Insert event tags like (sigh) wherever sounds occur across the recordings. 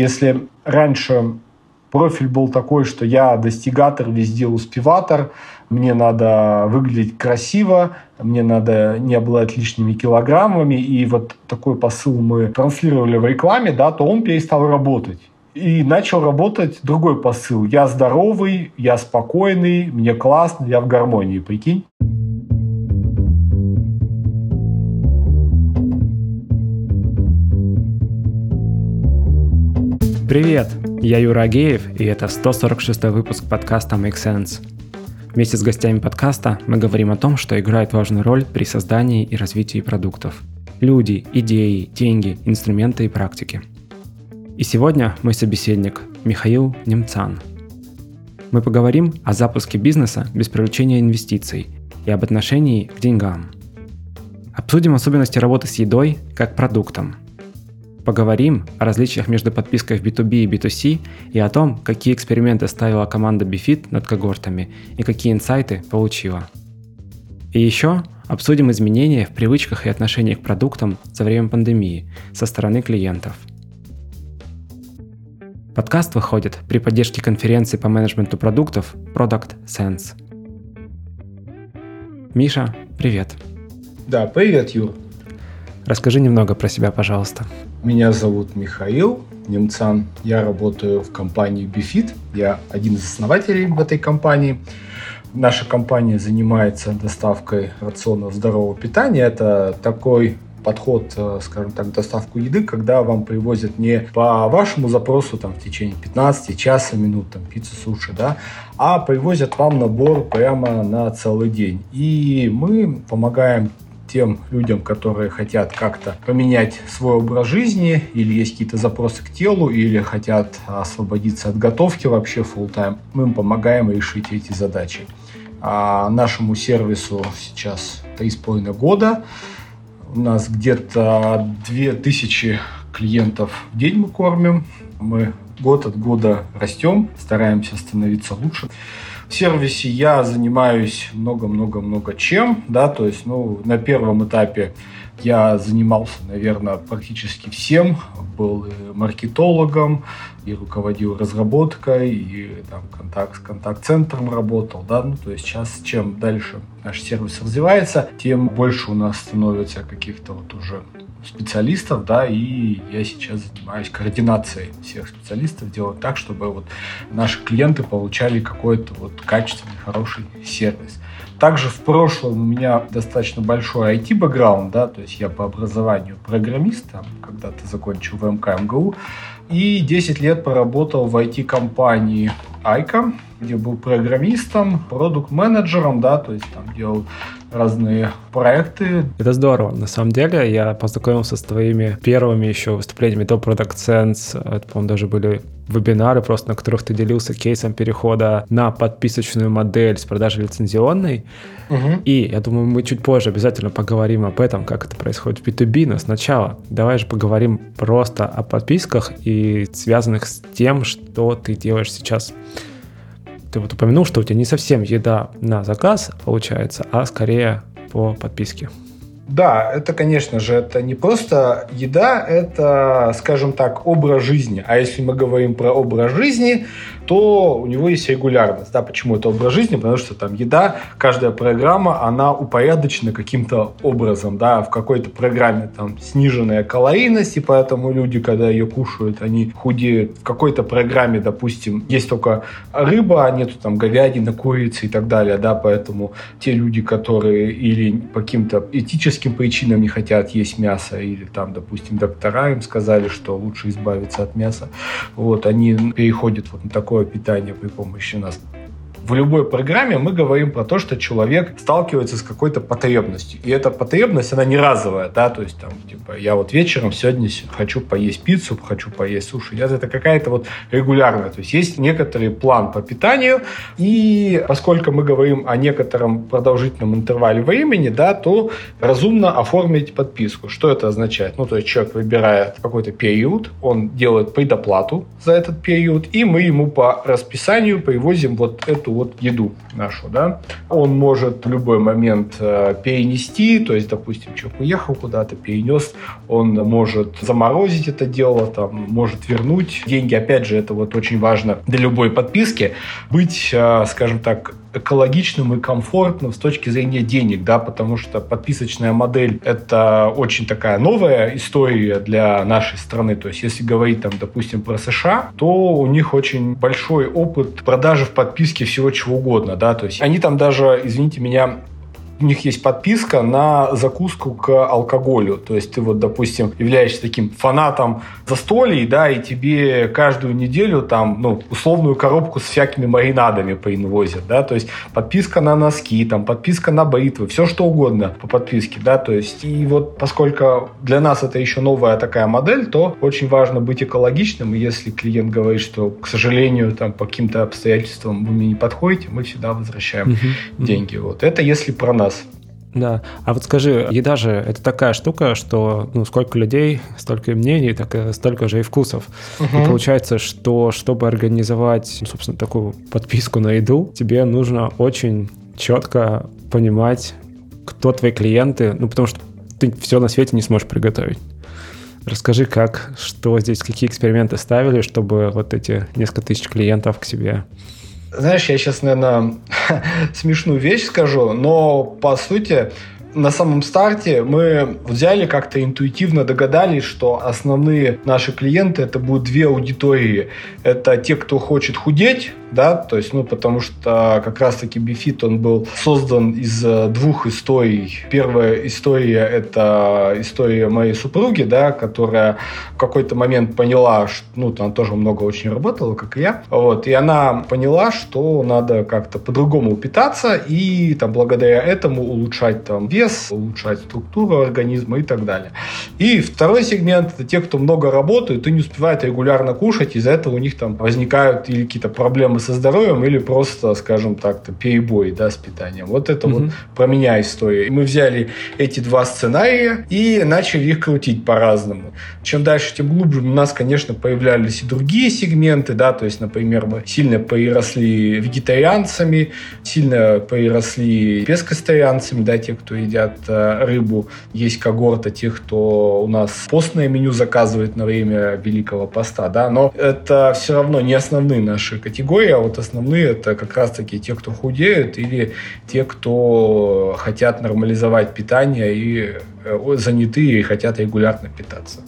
Если раньше профиль был такой, что я достигатор, везде успеватор, мне надо выглядеть красиво, мне надо не обладать лишними килограммами, и вот такой посыл мы транслировали в рекламе, да, то он перестал работать. И начал работать другой посыл. Я здоровый, я спокойный, мне классно, я в гармонии, прикинь. Привет, я Юра Агеев, и это 146 выпуск подкаста Make Sense. Вместе с гостями подкаста мы говорим о том, что играет важную роль при создании и развитии продуктов. Люди, идеи, деньги, инструменты и практики. И сегодня мой собеседник Михаил Немцан. Мы поговорим о запуске бизнеса без привлечения инвестиций и об отношении к деньгам. Обсудим особенности работы с едой как продуктом – Поговорим о различиях между подпиской в B2B и B2C и о том, какие эксперименты ставила команда BeFit над когортами и какие инсайты получила. И еще обсудим изменения в привычках и отношениях к продуктам за время пандемии со стороны клиентов. Подкаст выходит при поддержке конференции по менеджменту продуктов Product Sense. Миша, привет. Да, привет, Юр. Расскажи немного про себя, пожалуйста. Меня зовут Михаил Немцан. Я работаю в компании Bifit. Я один из основателей в этой компании. Наша компания занимается доставкой рационов здорового питания. Это такой подход, э, скажем так, доставку еды, когда вам привозят не по вашему запросу там, в течение 15 часа, минут, там, пиццу, суши, да, а привозят вам набор прямо на целый день. И мы помогаем тем людям, которые хотят как-то поменять свой образ жизни, или есть какие-то запросы к телу, или хотят освободиться от готовки вообще full time, мы им помогаем решить эти задачи. А нашему сервису сейчас три с половиной года. У нас где-то 2000 клиентов в день мы кормим. Мы год от года растем, стараемся становиться лучше. В сервисе я занимаюсь много-много-много чем, да, то есть, ну, на первом этапе я занимался, наверное, практически всем, был и маркетологом, и руководил разработкой, и там контакт с контакт-центром работал, да, ну, то есть сейчас чем дальше наш сервис развивается, тем больше у нас становится каких-то вот уже специалистов, да, и я сейчас занимаюсь координацией всех специалистов, делать так, чтобы вот наши клиенты получали какой-то вот качественный, хороший сервис. Также в прошлом у меня достаточно большой IT-бэкграунд, да, то есть я по образованию программист, когда-то закончил ВМК МГУ, и 10 лет поработал в IT-компании Айка, где был программистом, продукт-менеджером, да, то есть там делал разные проекты. Это здорово. На самом деле, я познакомился с твоими первыми еще выступлениями до Product Sense. Это, по-моему, даже были вебинары просто, на которых ты делился кейсом перехода на подписочную модель с продажей лицензионной. Угу. И я думаю, мы чуть позже обязательно поговорим об этом, как это происходит в B2B, но сначала давай же поговорим просто о подписках и связанных с тем, что ты делаешь сейчас ты вот упомянул, что у тебя не совсем еда на заказ получается, а скорее по подписке. Да, это, конечно же, это не просто еда, это, скажем так, образ жизни. А если мы говорим про образ жизни, то у него есть регулярность. Да, почему это образ жизни? Потому что там еда, каждая программа, она упорядочена каким-то образом. Да, в какой-то программе там сниженная калорийность, и поэтому люди, когда ее кушают, они худеют. В какой-то программе, допустим, есть только рыба, а нету там говядины, курицы и так далее. Да, поэтому те люди, которые или по каким-то этическим причинам не хотят есть мясо, или там, допустим, доктора им сказали, что лучше избавиться от мяса, вот, они переходят вот на такое питания при помощи нас в любой программе мы говорим про то, что человек сталкивается с какой-то потребностью. И эта потребность, она не разовая, да, то есть там, типа, я вот вечером сегодня хочу поесть пиццу, хочу поесть суши. Это какая-то вот регулярная. То есть есть некоторый план по питанию, и поскольку мы говорим о некотором продолжительном интервале времени, да, то разумно оформить подписку. Что это означает? Ну, то есть человек выбирает какой-то период, он делает предоплату за этот период, и мы ему по расписанию привозим вот эту вот еду нашу, да. Он может в любой момент э, перенести, то есть, допустим, человек уехал куда-то, перенес, он может заморозить это дело, там, может вернуть деньги. Опять же, это вот очень важно для любой подписки, быть, э, скажем так, экологичным и комфортным с точки зрения денег, да, потому что подписочная модель – это очень такая новая история для нашей страны. То есть, если говорить, там, допустим, про США, то у них очень большой опыт продажи в подписке всего чего угодно, да, то есть они там даже, извините меня, у них есть подписка на закуску к алкоголю. То есть ты вот, допустим, являешься таким фанатом застолий, да, и тебе каждую неделю там, ну, условную коробку с всякими маринадами поинвозят, да, то есть подписка на носки, там, подписка на бритвы, все что угодно по подписке, да, то есть и вот поскольку для нас это еще новая такая модель, то очень важно быть экологичным, и если клиент говорит, что, к сожалению, там, по каким-то обстоятельствам вы мне не подходите, мы всегда возвращаем деньги. Вот это если про нас раз. Да. А вот скажи, еда же это такая штука, что ну сколько людей, столько и мнений, так и столько же и вкусов. Угу. И получается, что чтобы организовать, собственно, такую подписку на еду, тебе нужно очень четко понимать, кто твои клиенты, ну потому что ты все на свете не сможешь приготовить. Расскажи, как, что здесь, какие эксперименты ставили, чтобы вот эти несколько тысяч клиентов к себе знаешь, я сейчас, наверное, (laughs) смешную вещь скажу, но по сути на самом старте мы взяли как-то интуитивно догадались, что основные наши клиенты это будут две аудитории. Это те, кто хочет худеть, да, то есть, ну, потому что как раз-таки Бифит, он был создан из э, двух историй. Первая история – это история моей супруги, да, которая в какой-то момент поняла, что, ну, она тоже много очень работала, как и я, вот, и она поняла, что надо как-то по-другому питаться и там благодаря этому улучшать там вес, улучшать структуру организма и так далее. И второй сегмент – это те, кто много работает и не успевает регулярно кушать, из-за этого у них там возникают или какие-то проблемы со здоровьем или просто, скажем так, перебой да, с питанием. Вот это угу. вот про меня история. И мы взяли эти два сценария и начали их крутить по-разному. Чем дальше, тем глубже у нас, конечно, появлялись и другие сегменты, да, то есть, например, мы сильно переросли вегетарианцами, сильно переросли пескостарианцами, да, те, кто едят э, рыбу. Есть когорта тех, кто у нас постное меню заказывает на время Великого Поста, да, но это все равно не основные наши категории, а вот основные это как раз-таки те, кто худеют или те, кто хотят нормализовать питание и э, занятые и хотят регулярно питаться.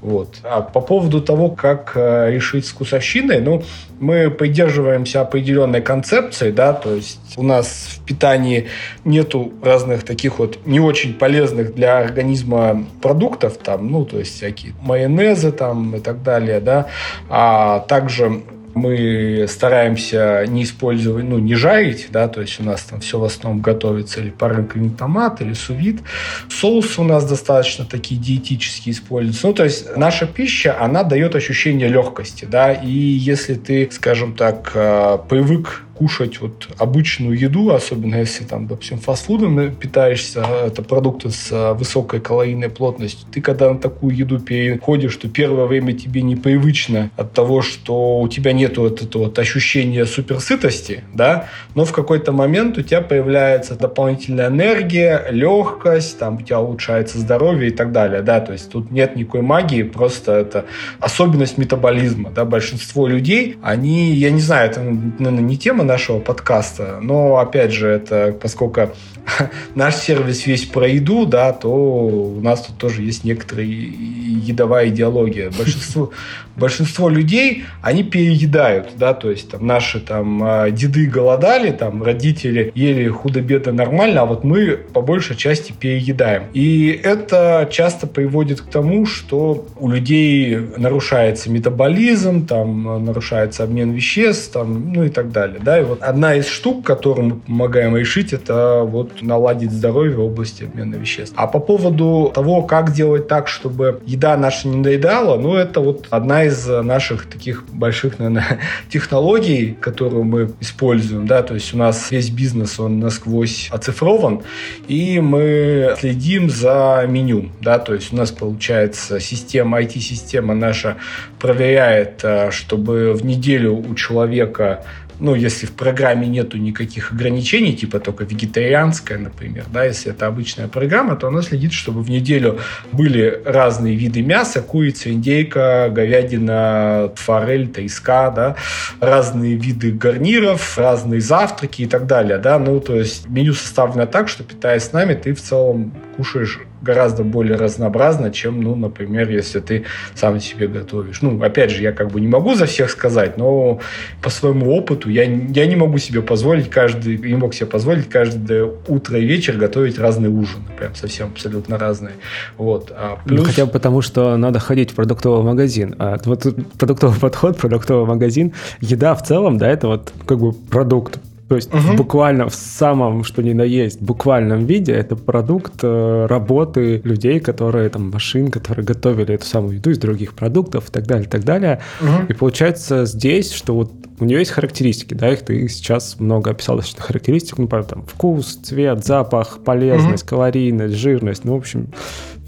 Вот. А по поводу того, как э, решить с вкусовщиной, ну, мы придерживаемся определенной концепции, да, то есть у нас в питании нету разных таких вот не очень полезных для организма продуктов, там, ну, то есть всякие майонезы там и так далее, да, а также мы стараемся не использовать, ну, не жарить, да, то есть у нас там все в основном готовится или парынковый томат, или сувид. Соус у нас достаточно такие диетические используются. Ну, то есть наша пища, она дает ощущение легкости, да, и если ты, скажем так, э, привык кушать вот обычную еду, особенно если там, допустим, фастфудом питаешься, а это продукты с а, высокой калорийной плотностью, ты когда на такую еду переходишь, то первое время тебе непривычно от того, что у тебя нет вот этого вот ощущения суперсытости, да, но в какой-то момент у тебя появляется дополнительная энергия, легкость, там у тебя улучшается здоровье и так далее, да, то есть тут нет никакой магии, просто это особенность метаболизма, да, большинство людей, они, я не знаю, это, наверное, не тема нашего подкаста. Но, опять же, это поскольку (laughs) наш сервис весь про еду, да, то у нас тут тоже есть некоторая едовая идеология. Большинство, (laughs) большинство людей, они переедают, да, то есть там наши там а, деды голодали, там родители ели худо-бедно нормально, а вот мы по большей части переедаем. И это часто приводит к тому, что у людей нарушается метаболизм, там нарушается обмен веществ, там, ну и так далее, да, и вот одна из штук, которую мы помогаем решить, это вот наладить здоровье в области обмена веществ. А по поводу того, как делать так, чтобы еда наша не доедала, ну, это вот одна из наших таких больших, наверное, (laughs) технологий, которую мы используем, да, то есть у нас весь бизнес, он насквозь оцифрован, и мы следим за меню, да, то есть у нас получается система, IT-система наша проверяет, э, чтобы в неделю у человека ну, если в программе нету никаких ограничений, типа только вегетарианская, например, да, если это обычная программа, то она следит, чтобы в неделю были разные виды мяса, курица, индейка, говядина, форель, треска, да, разные виды гарниров, разные завтраки и так далее, да, ну, то есть меню составлено так, что питаясь с нами, ты в целом кушаешь гораздо более разнообразно, чем, ну, например, если ты сам себе готовишь. Ну, опять же, я как бы не могу за всех сказать, но по своему опыту я, я не могу себе позволить каждый, не мог себе позволить каждое утро и вечер готовить разные ужины, прям совсем абсолютно разные. Вот. А ну, плюс... Ну, хотя бы потому, что надо ходить в продуктовый магазин. А вот продуктовый подход, продуктовый магазин, еда в целом, да, это вот как бы продукт то есть угу. буквально в самом, что ни на есть, буквальном виде это продукт э, работы людей, которые там машин, которые готовили эту самую еду из других продуктов и так далее, и так далее. Угу. И получается здесь, что вот у нее есть характеристики, да, их ты сейчас много описал достаточно характеристик, ну, там, вкус, цвет, запах, полезность, угу. калорийность, жирность, ну, в общем,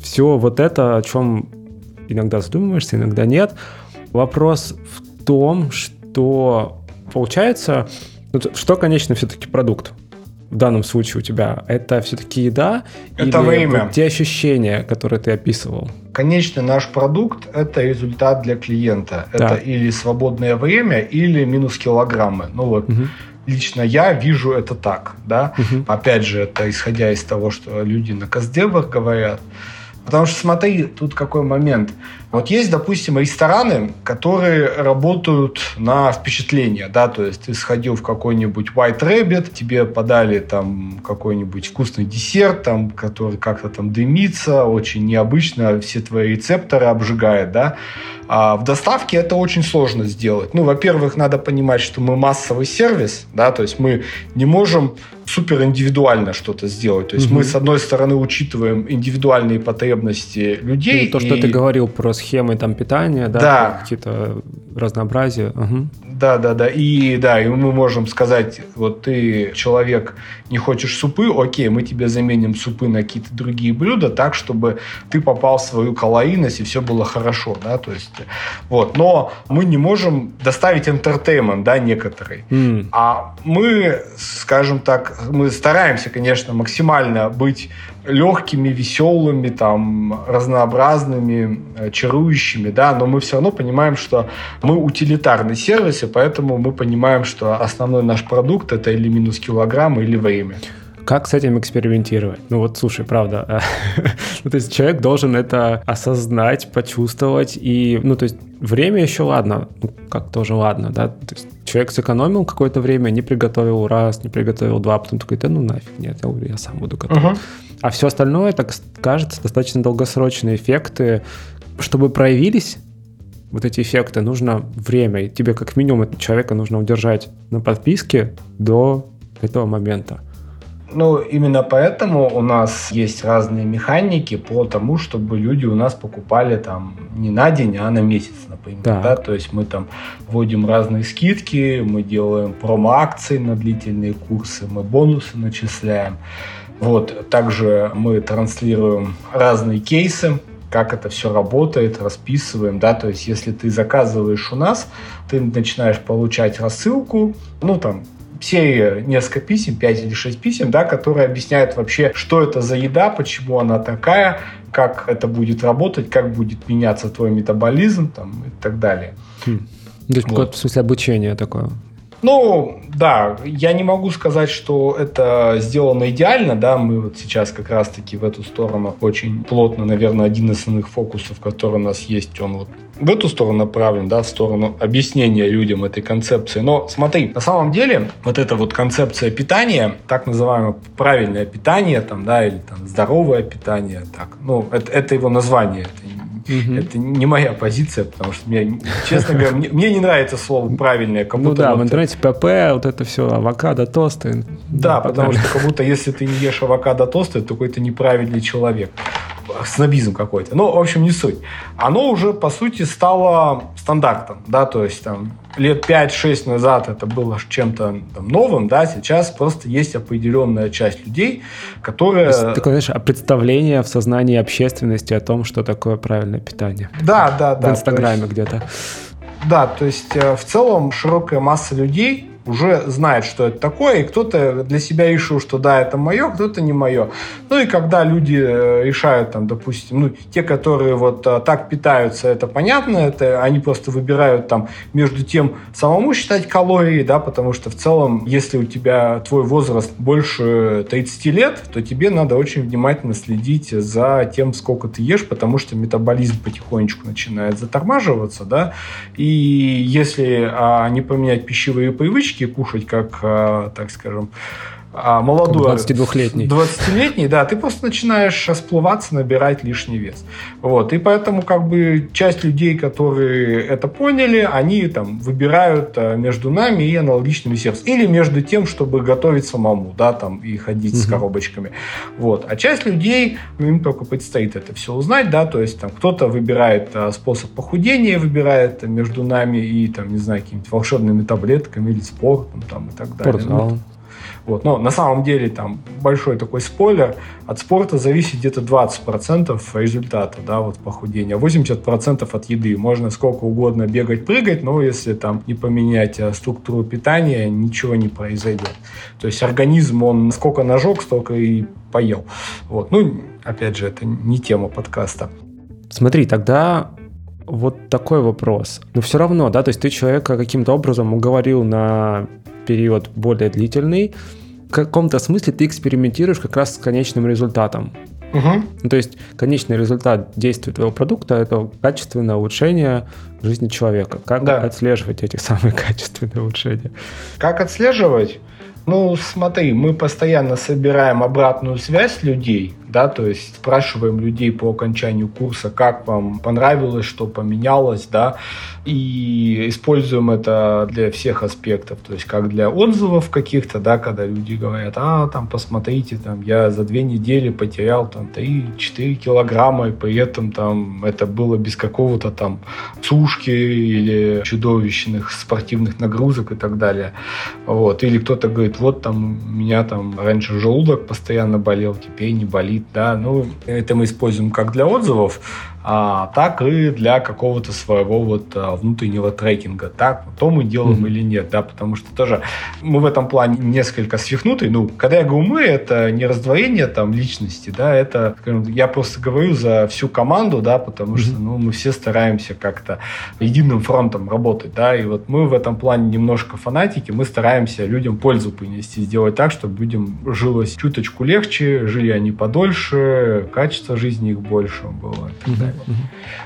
все вот это, о чем иногда задумываешься, иногда нет. Вопрос в том, что получается, что, конечно, все-таки продукт? в данном случае у тебя, это все-таки еда это или время. Те ощущения, которые ты описывал? Конечно, наш продукт – это результат для клиента. Да. Это или свободное время, или минус килограммы. Ну вот, угу. лично я вижу это так, да. Угу. Опять же, это исходя из того, что люди на каздевах говорят. Потому что смотри, тут какой момент. Вот есть, допустим, рестораны, которые работают на впечатление, да, то есть ты сходил в какой-нибудь White Rabbit, тебе подали там какой-нибудь вкусный десерт, там, который как-то там дымится, очень необычно, все твои рецепторы обжигает, да. А в доставке это очень сложно сделать. Ну, во-первых, надо понимать, что мы массовый сервис, да, то есть мы не можем супер индивидуально что-то сделать. То есть угу. мы, с одной стороны, учитываем индивидуальные потребности людей. Ну, то, что ты говорил про схемы там питания, да, да. какие-то разнообразия. Угу. Да, да, да. И да, и мы можем сказать, вот ты человек не хочешь супы, окей, мы тебе заменим супы на какие-то другие блюда, так, чтобы ты попал в свою калорийность и все было хорошо, да, то есть вот. Но мы не можем доставить entertainment, да, некоторый. Mm. А мы, скажем так, мы стараемся, конечно, максимально быть легкими, веселыми, там, разнообразными, э, чарующими, да, но мы все равно понимаем, что мы утилитарный сервис, и поэтому мы понимаем, что основной наш продукт это или минус килограмм, или время. Как с этим экспериментировать? Ну вот, слушай, правда. (laughs) ну, то есть человек должен это осознать, почувствовать. И, ну, то есть время еще ладно. Ну, как тоже ладно, да? То есть человек сэкономил какое-то время, не приготовил раз, не приготовил два, потом такой, да ну нафиг, нет, я, я сам буду готовить. Uh-huh. А все остальное, так кажется, достаточно долгосрочные эффекты. Чтобы проявились вот эти эффекты, нужно время. И тебе как минимум человека нужно удержать на подписке до этого момента. Ну, именно поэтому у нас есть разные механики по тому, чтобы люди у нас покупали там не на день, а на месяц, например. Да. Да? То есть мы там вводим разные скидки, мы делаем промо-акции на длительные курсы, мы бонусы начисляем. Вот. Также мы транслируем разные кейсы, как это все работает, расписываем, да, то есть если ты заказываешь у нас, ты начинаешь получать рассылку, ну, там, серия несколько писем, 5 или 6 писем, да, которые объясняют вообще, что это за еда, почему она такая, как это будет работать, как будет меняться твой метаболизм там, и так далее. Хм. То есть, вот. в смысле обучения такое? Ну, да, я не могу сказать, что это сделано идеально, да, мы вот сейчас как раз-таки в эту сторону очень плотно, наверное, один из основных фокусов, который у нас есть, он вот в эту сторону направлен, да, в сторону объяснения людям этой концепции. Но смотри, на самом деле вот эта вот концепция питания, так называемое правильное питание, там, да, или там здоровое питание, так, ну, это, это его название, это Угу. Это не моя позиция, потому что мне, честно говоря, мне, мне не нравится слово правильное. Как ну да, вот в интернете ПП, вот это все, авокадо, тосты. Да, потому что как будто если ты не ешь авокадо, тосты, то какой-то неправильный человек снобизм какой-то. Ну, в общем, не суть. Оно уже, по сути, стало стандартом, да, то есть там лет 5-6 назад это было чем-то там, новым, да, сейчас просто есть определенная часть людей, которые... То есть, такое, знаешь, а представление в сознании общественности о том, что такое правильное питание. Да, да, да. В Инстаграме есть... где-то. Да, то есть э, в целом широкая масса людей уже знает, что это такое, и кто-то для себя решил, что да, это мое, кто-то не мое. Ну и когда люди э, решают, там, допустим, ну, те, которые вот а, так питаются, это понятно, это они просто выбирают там между тем самому считать калории, да, потому что в целом, если у тебя твой возраст больше 30 лет, то тебе надо очень внимательно следить за тем, сколько ты ешь, потому что метаболизм потихонечку начинает затормаживаться, да, и если а, не поменять пищевые привычки, кушать как, а, так скажем, а молодой... 22-летний. 20-летний, да, ты просто начинаешь расплываться, набирать лишний вес. Вот, и поэтому как бы часть людей, которые это поняли, они там выбирают э, между нами и аналогичными сервисом. Или между тем, чтобы готовить самому, да, там, и ходить угу. с коробочками. Вот. А часть людей, ну, им только предстоит это все узнать, да, то есть там кто-то выбирает а, способ похудения, выбирает между нами и, там, не знаю, какими-то волшебными таблетками или спортом, там, и так далее. Спортзал. Ну, вот. Но на самом деле там большой такой спойлер. От спорта зависит где-то 20% результата да, вот похудения. 80% от еды. Можно сколько угодно бегать, прыгать, но если там не поменять э, структуру питания, ничего не произойдет. То есть организм, он сколько нажег, столько и поел. Вот. Ну, опять же, это не тема подкаста. Смотри, тогда вот такой вопрос. Но все равно, да, то есть ты человека каким-то образом уговорил на период более длительный, в каком-то смысле ты экспериментируешь как раз с конечным результатом. Угу. Ну, то есть конечный результат действия твоего продукта – это качественное улучшение жизни человека. Как да. отслеживать эти самые (laughs) качественные улучшения? Как отслеживать? Ну, смотри, мы постоянно собираем обратную связь людей, да, то есть спрашиваем людей по окончанию курса, как вам понравилось, что поменялось, да, и используем это для всех аспектов, то есть как для отзывов каких-то, да, когда люди говорят, а, там, посмотрите, там, я за две недели потерял там 3-4 килограмма, и при этом там это было без какого-то там сушки или чудовищных спортивных нагрузок и так далее, вот, или кто-то говорит, вот там у меня там раньше желудок постоянно болел, теперь не болит, да, ну, это мы используем как для отзывов, а, так и для какого-то своего вот а, внутреннего трекинга. Так, то мы делаем mm-hmm. или нет, да, потому что тоже мы в этом плане несколько свихнутые. Ну, когда я говорю мы, это не раздвоение там личности, да, это, скажем, я просто говорю за всю команду, да, потому mm-hmm. что, ну, мы все стараемся как-то единым фронтом работать, да, и вот мы в этом плане немножко фанатики, мы стараемся людям пользу принести, сделать так, чтобы людям жилось чуточку легче, жили они подольше, качество жизни их больше было и так mm-hmm. далее.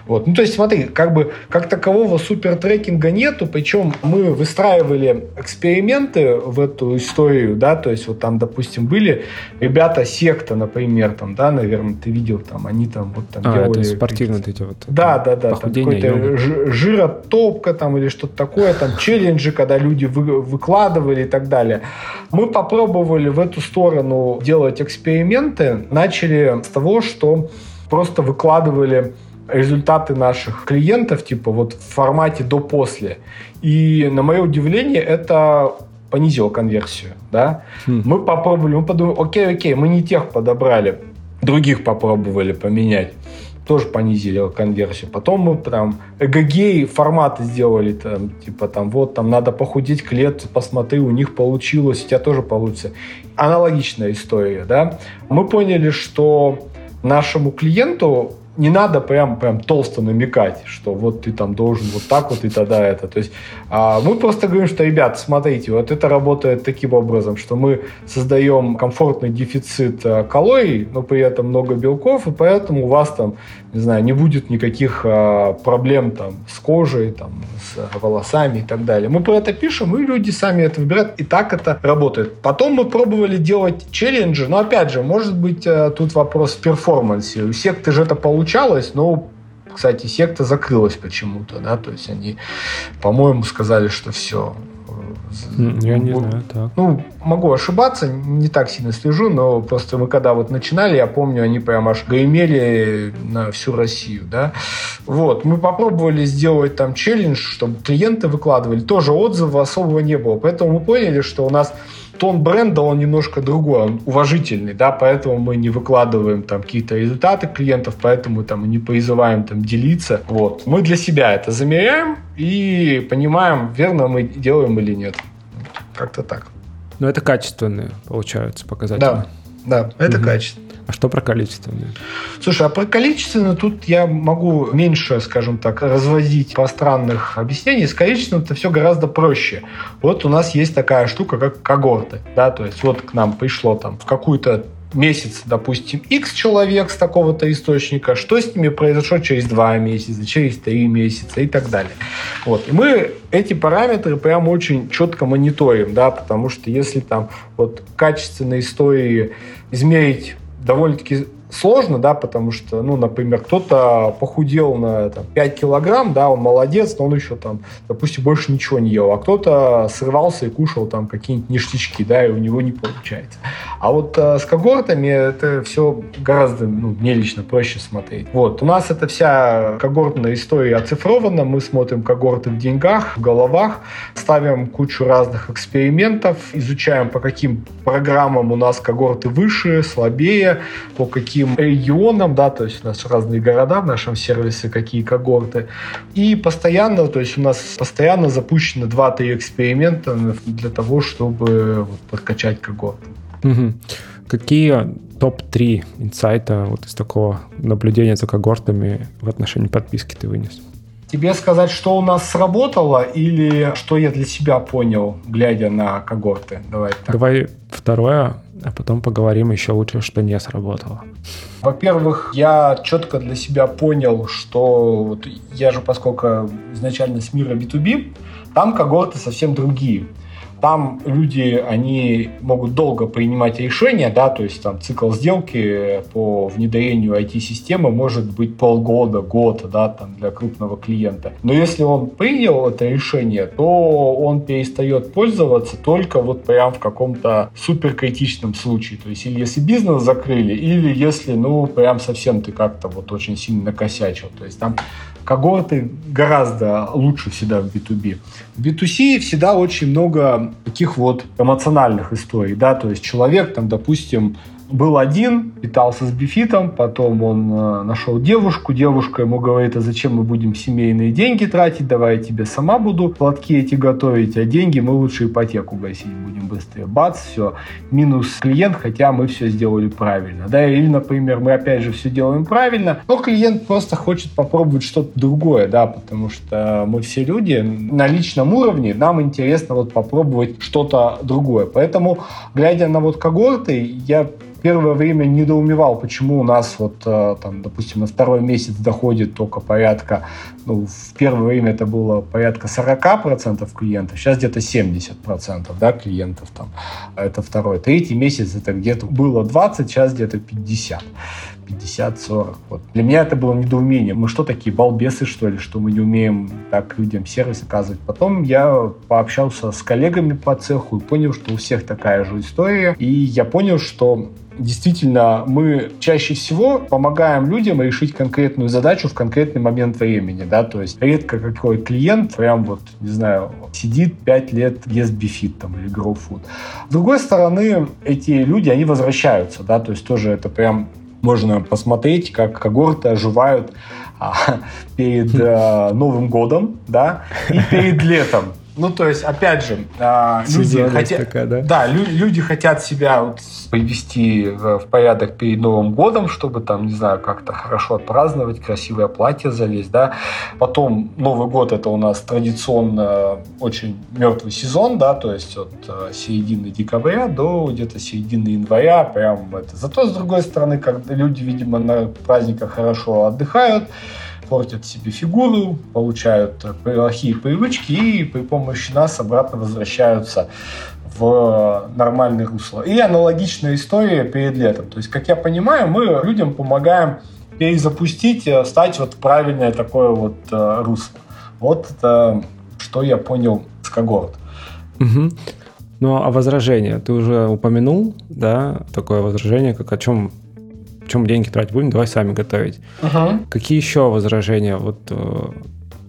Вот. Ну, то есть, смотри, как бы как такового супер трекинга нету, причем мы выстраивали эксперименты в эту историю, да, то есть вот там, допустим, были ребята секта, например, там, да, наверное, ты видел, там, они там вот там а, делали... это спортивные эти вот... Да, да, да, там какой-то жиротопка там или что-то такое, там челленджи, когда люди вы, выкладывали и так далее. Мы попробовали в эту сторону делать эксперименты, начали с того, что просто выкладывали результаты наших клиентов, типа вот в формате до-после. И на мое удивление, это понизило конверсию, да. Хм. Мы попробовали, мы подумали, окей, окей, мы не тех подобрали, других попробовали поменять тоже понизили конверсию. Потом мы там эгг форматы сделали, там, типа там вот там надо похудеть к лету, посмотри, у них получилось, у тебя тоже получится. Аналогичная история, да. Мы поняли, что нашему клиенту не надо прям, прям толсто намекать, что вот ты там должен вот так вот и тогда это. То есть а, мы просто говорим, что, ребят, смотрите, вот это работает таким образом, что мы создаем комфортный дефицит а, калорий, но при этом много белков, и поэтому у вас там, не знаю, не будет никаких а, проблем там с кожей, там, с волосами и так далее. Мы про это пишем, и люди сами это выбирают, и так это работает. Потом мы пробовали делать челленджи, но опять же, может быть, а, тут вопрос в перформансе. У секты же это получалось, но кстати, секта закрылась почему-то, да, то есть они, по-моему, сказали, что все, я не знаю, так. Ну, могу ошибаться, не так сильно слежу, но просто мы когда вот начинали, я помню, они прям аж гремели на всю Россию, да. Вот, мы попробовали сделать там челлендж, чтобы клиенты выкладывали, тоже отзыва особого не было, поэтому мы поняли, что у нас тон бренда, он немножко другой, он уважительный, да, поэтому мы не выкладываем там какие-то результаты клиентов, поэтому там не призываем там делиться, вот. Мы для себя это замеряем и понимаем, верно мы делаем или нет. Как-то так. Но это качественные, получаются, показатели. Да, да, это угу. качество. А что про количественные? Слушай, а про количественное тут я могу меньше, скажем так, разводить пространных объяснений. С количественным это все гораздо проще. Вот у нас есть такая штука, как когорты. Да, то есть вот к нам пришло там в какую-то месяц, допустим, X человек с такого-то источника, что с ними произошло через 2 месяца, через 3 месяца и так далее. Вот. И мы эти параметры прям очень четко мониторим, да, потому что если там вот качественные истории измерить довольно-таки сложно, да, потому что, ну, например, кто-то похудел на там, 5 килограмм, да, он молодец, но он еще там, допустим, больше ничего не ел, а кто-то срывался и кушал там какие-нибудь ништячки, да, и у него не получается. А вот э, с когортами это все гораздо, ну, мне лично проще смотреть. Вот, у нас эта вся когортная история оцифрована, мы смотрим когорты в деньгах, в головах, ставим кучу разных экспериментов, изучаем, по каким программам у нас когорты выше, слабее, по каким каким регионам, да, то есть у нас разные города в нашем сервисе, какие когорты. И постоянно, то есть у нас постоянно запущено 2-3 эксперимента для того, чтобы вот, подкачать когорты. Угу. Какие топ-3 инсайта вот из такого наблюдения за когортами в отношении подписки ты вынес? Тебе сказать, что у нас сработало или что я для себя понял, глядя на когорты? Давай так. Давай второе а потом поговорим еще лучше, что не сработало. Во-первых, я четко для себя понял, что вот я же, поскольку изначально с мира B2B, там когорты совсем другие. Там люди, они могут долго принимать решения, да, то есть там цикл сделки по внедрению IT-системы может быть полгода, год, да, там для крупного клиента. Но если он принял это решение, то он перестает пользоваться только вот прям в каком-то суперкритичном случае. То есть или если бизнес закрыли, или если, ну, прям совсем ты как-то вот очень сильно накосячил. То есть там когорты гораздо лучше всегда в B2B. В B2C всегда очень много таких вот эмоциональных историй, да, то есть человек там, допустим, был один, питался с бифитом, потом он э, нашел девушку, девушка ему говорит, а зачем мы будем семейные деньги тратить, давай я тебе сама буду платки эти готовить, а деньги мы лучше ипотеку гасить будем быстрее. Бац, все, минус клиент, хотя мы все сделали правильно. Да, или, например, мы опять же все делаем правильно, но клиент просто хочет попробовать что-то другое, да, потому что мы все люди на личном уровне, нам интересно вот попробовать что-то другое. Поэтому, глядя на вот когорты, я первое время недоумевал, почему у нас вот, э, там, допустим, на второй месяц доходит только порядка, ну, в первое время это было порядка 40% клиентов, сейчас где-то 70% да, клиентов там. Это второй. Третий месяц это где-то было 20, сейчас где-то 50. 50-40. Вот. Для меня это было недоумение. Мы что, такие балбесы, что ли, что мы не умеем так людям сервис оказывать? Потом я пообщался с коллегами по цеху и понял, что у всех такая же история. И я понял, что действительно мы чаще всего помогаем людям решить конкретную задачу в конкретный момент времени, да, то есть редко какой клиент прям вот, не знаю, сидит 5 лет ест бифит там или GrowFood. С другой стороны, эти люди, они возвращаются, да, то есть тоже это прям можно посмотреть, как когорты оживают а, перед а, Новым годом, да, и перед летом. Ну, то есть, опять же, э, люди, хотя... такая, да? Да, лю- люди хотят себя вот привести в, в порядок перед Новым годом, чтобы там, не знаю, как-то хорошо отпраздновать, красивое платье залезть, да. Потом Новый год это у нас традиционно очень мертвый сезон, да, то есть от э, середины декабря до где-то середины января, прям это. Зато, с другой стороны, когда люди, видимо, на праздниках хорошо отдыхают, портят себе фигуру, получают плохие привычки и при помощи нас обратно возвращаются в нормальное русло. И аналогичная история перед летом. То есть, как я понимаю, мы людям помогаем перезапустить, э, стать вот правильное такое вот э, русло. Вот это что я понял с когорт. Угу. Ну, а возражение? Ты уже упомянул, да, такое возражение, как о чем чем деньги тратить будем, давай сами готовить. Uh-huh. Какие еще возражения вот э,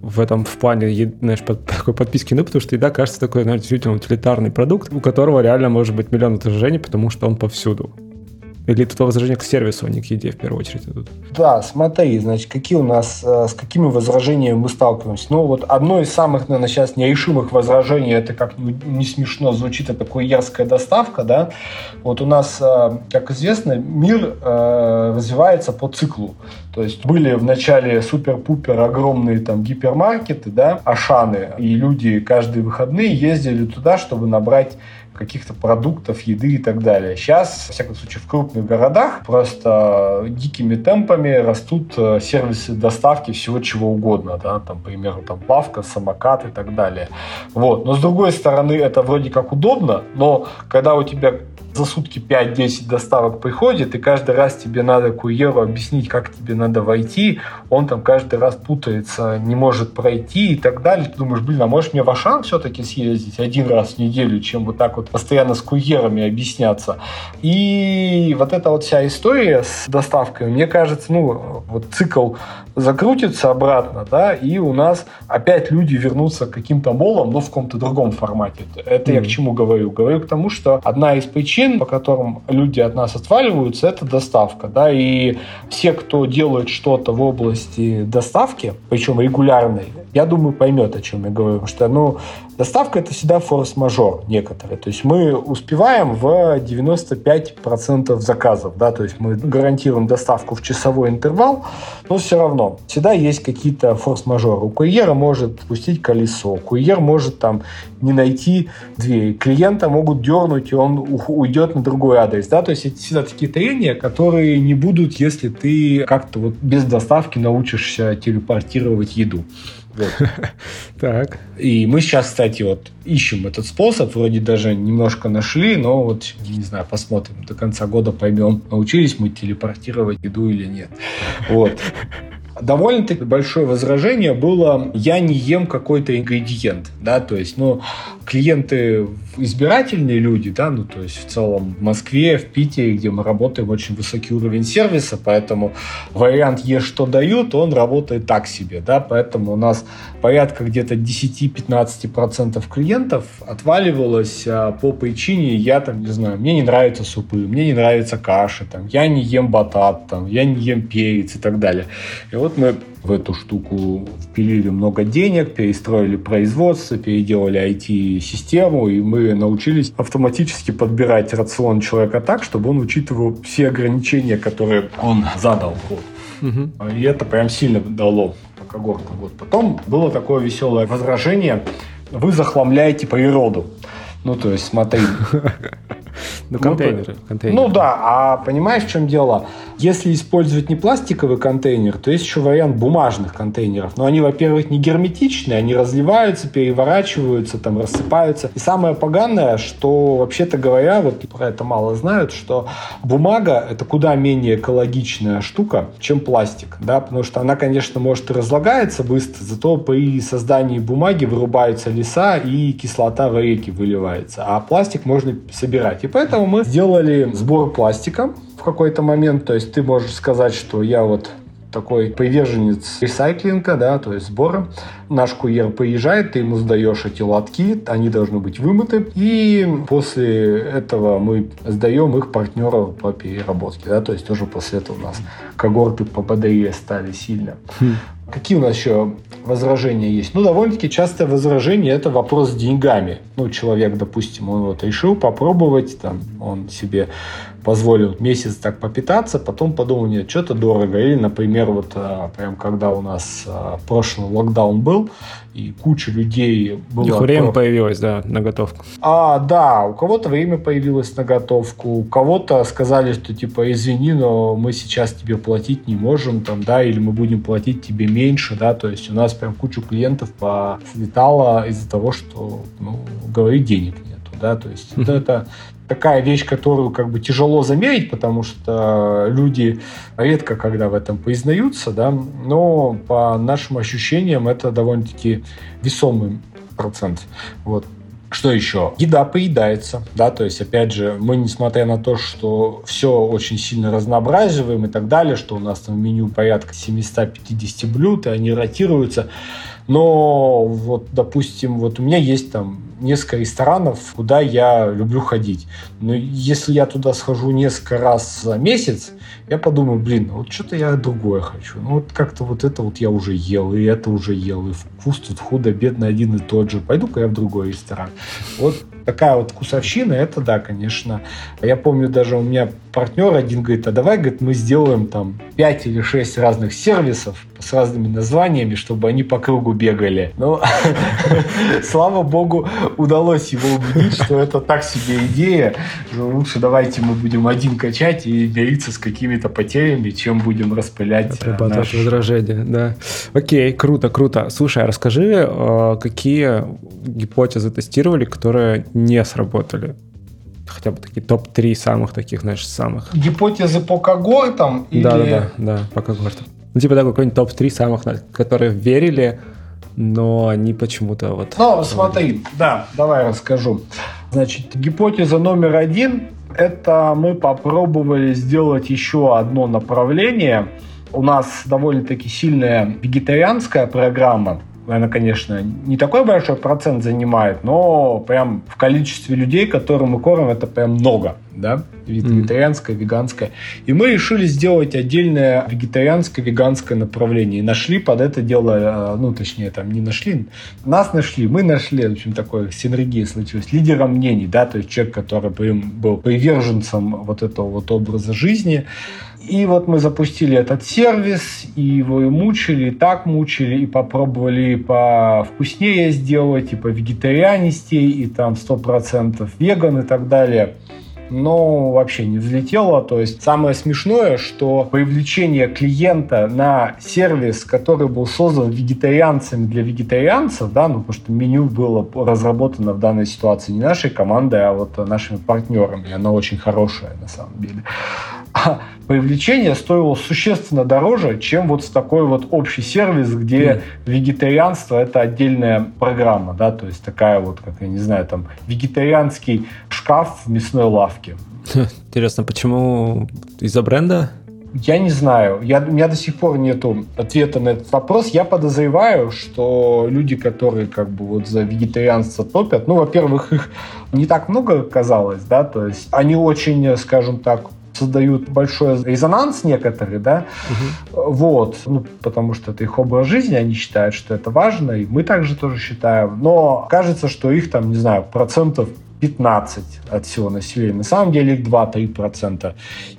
в этом в плане, знаешь, под, (laughs) такой подписки, ну, потому что еда кажется такой, знаешь, действительно утилитарный продукт, у которого реально может быть миллион возражений, потому что он повсюду. Или тут возражение к сервису, а не к еде в первую очередь идут? Да, смотри, значит, какие у нас, э, с какими возражениями мы сталкиваемся. Ну, вот одно из самых, наверное, сейчас нерешимых возражений, это как не смешно звучит, это курьерская доставка, да. Вот у нас, э, как известно, мир э, развивается по циклу. То есть были в начале супер-пупер огромные там гипермаркеты, да, Ашаны, и люди каждые выходные ездили туда, чтобы набрать каких-то продуктов, еды и так далее. Сейчас, во всяком случае, в крупных городах просто дикими темпами растут э, сервисы доставки всего чего угодно, да, там, к примеру, там лавка, самокат и так далее. Вот. Но с другой стороны, это вроде как удобно, но когда у тебя за сутки 5-10 доставок приходит, и каждый раз тебе надо курьеру объяснить, как тебе надо войти, он там каждый раз путается, не может пройти и так далее. Ты думаешь, блин, а можешь мне в Ашан все-таки съездить один раз в неделю, чем вот так вот постоянно с курьерами объясняться. И вот эта вот вся история с доставкой, мне кажется, ну, вот цикл закрутится обратно, да, и у нас опять люди вернутся к каким-то молам, но в каком-то другом формате. Это mm-hmm. я к чему говорю? Говорю к тому, что одна из причин, по которым люди от нас отваливаются, это доставка, да, и все, кто делает что-то в области доставки, причем регулярной, я думаю, поймет, о чем я говорю, потому что, ну, доставка это всегда форс-мажор некоторые, то есть мы успеваем в 95% заказов, да, то есть мы гарантируем доставку в часовой интервал, но все равно всегда есть какие-то форс-мажоры. У курьера может пустить колесо, курьер может там не найти дверь, клиента могут дернуть, и он уйдет на другой адрес. Да? То есть это всегда такие трения, которые не будут, если ты как-то вот без доставки научишься телепортировать еду. Вот. (laughs) Так. И мы сейчас, кстати, вот ищем этот способ, вроде даже немножко нашли, но вот, не знаю, посмотрим, до конца года поймем, научились мы телепортировать еду или нет. (laughs) Вот довольно-таки большое возражение было, я не ем какой-то ингредиент, да, то есть, ну, клиенты избирательные люди, да, ну, то есть в целом в Москве, в Питере, где мы работаем, очень высокий уровень сервиса, поэтому вариант «ешь, что дают», он работает так себе, да, поэтому у нас порядка где-то 10-15% клиентов отваливалось а, по причине, я там, не знаю, мне не нравятся супы, мне не нравится каша, там, я не ем батат, там, я не ем перец и так далее. И вот мы в эту штуку впилили много денег, перестроили производство, переделали IT-систему, и мы научились автоматически подбирать рацион человека так, чтобы он учитывал все ограничения, которые он задал. Угу. И это прям сильно дало по когортам. Вот. Потом было такое веселое возражение. Вы захламляете природу. Ну, то есть, смотри. (laughs) Ну, контейнеры, контейнеры. Ну да, а понимаешь, в чем дело? Если использовать не пластиковый контейнер, то есть еще вариант бумажных контейнеров. Но они, во-первых, не герметичные, они разливаются, переворачиваются, там рассыпаются. И самое поганое, что, вообще-то говоря, вот про это мало знают, что бумага — это куда менее экологичная штука, чем пластик. Да? Потому что она, конечно, может и разлагается быстро, зато при создании бумаги вырубаются леса и кислота в реки выливается. А пластик можно собирать. И поэтому мы сделали сбор пластика в какой-то момент. То есть ты можешь сказать, что я вот такой приверженец ресайклинга, да, то есть сбора. Наш курьер приезжает, ты ему сдаешь эти лотки, они должны быть вымыты, и после этого мы сдаем их партнеру по переработке, да, то есть тоже после этого у нас когорты по ПДЕ стали сильно. Хм. Какие у нас еще возражения есть? Ну, довольно-таки частое возражение – это вопрос с деньгами. Ну, человек, допустим, он вот решил попробовать, там, он себе позволил месяц так попитаться, потом подумал, нет, что-то дорого. Или, например, вот а, прям когда у нас а, прошлый локдаун был, и куча людей было... Их время про... появилось, да, на готовку. А, да, у кого-то время появилось на готовку, у кого-то сказали, что типа, извини, но мы сейчас тебе платить не можем, там, да, или мы будем платить тебе меньше, да, то есть у нас прям кучу клиентов слетало из-за того, что, ну, говорить денег нету, да, то есть (laughs) mm-hmm. это такая вещь, которую как бы тяжело замерить, потому что люди редко когда в этом признаются, да, но по нашим ощущениям это довольно-таки весомый процент. Вот. Что еще? Еда поедается, да, то есть, опять же, мы, несмотря на то, что все очень сильно разнообразиваем и так далее, что у нас там в меню порядка 750 блюд, и они ротируются, но вот, допустим, вот у меня есть там несколько ресторанов, куда я люблю ходить. Но если я туда схожу несколько раз за месяц, я подумаю, блин, вот что-то я другое хочу. Ну вот как-то вот это вот я уже ел, и это уже ел, и вкус тут худо-бедно один и тот же. Пойду-ка я в другой ресторан. Вот такая вот вкусовщина, это да, конечно. Я помню даже у меня партнер один говорит, а давай, говорит, мы сделаем там 5 или 6 разных сервисов с разными названиями, чтобы они по кругу бегали. Но, (laughs) слава богу, удалось его убедить, что это так себе идея. Лучше давайте мы будем один качать и мириться с какими-то потерями, чем будем распылять Отрабатывать наш... возражения, да. Окей, круто, круто. Слушай, а расскажи, э, какие гипотезы тестировали, которые не сработали? хотя бы такие топ-3 самых таких, знаешь, самых. Гипотезы по когортам? Или... Да, да, да, да, по когортам. Ну, типа такой какой-нибудь топ-3 самых, которые верили, но они почему-то вот... Ну, смотри, да, давай расскажу. Значит, гипотеза номер один – это мы попробовали сделать еще одно направление. У нас довольно-таки сильная вегетарианская программа – она, конечно, не такой большой процент занимает, но прям в количестве людей, которым мы кормим, это прям много, да, вегетарианское, веганское. И мы решили сделать отдельное вегетарианское, веганское направление. И нашли под это дело, э, ну, точнее, там, не нашли, нас нашли, мы нашли, в общем, такое синергия случилась, лидером мнений, да, то есть человек, который был приверженцем вот этого вот образа жизни, и вот мы запустили этот сервис, и его и мучили, и так мучили, и попробовали по вкуснее сделать, и по вегетарианистей, и там 100% веган и так далее. Но вообще не взлетело. То есть самое смешное, что привлечение клиента на сервис, который был создан вегетарианцами для вегетарианцев, да, ну потому что меню было разработано в данной ситуации не нашей командой, а вот нашими партнерами. И оно очень хорошее на самом деле а привлечение стоило существенно дороже, чем вот с такой вот общий сервис, где mm. вегетарианство это отдельная программа, да, то есть такая вот, как я не знаю, там вегетарианский шкаф в мясной лавке. (laughs) Интересно, почему из-за бренда? Я не знаю. Я, у меня до сих пор нет ответа на этот вопрос. Я подозреваю, что люди, которые как бы вот за вегетарианство топят, ну, во-первых, их не так много оказалось, да, то есть они очень, скажем так, создают большой резонанс некоторые, да, угу. вот, ну, потому что это их образ жизни, они считают, что это важно, и мы также тоже считаем, но кажется, что их там, не знаю, процентов 15 от всего населения. На самом деле их 2-3%.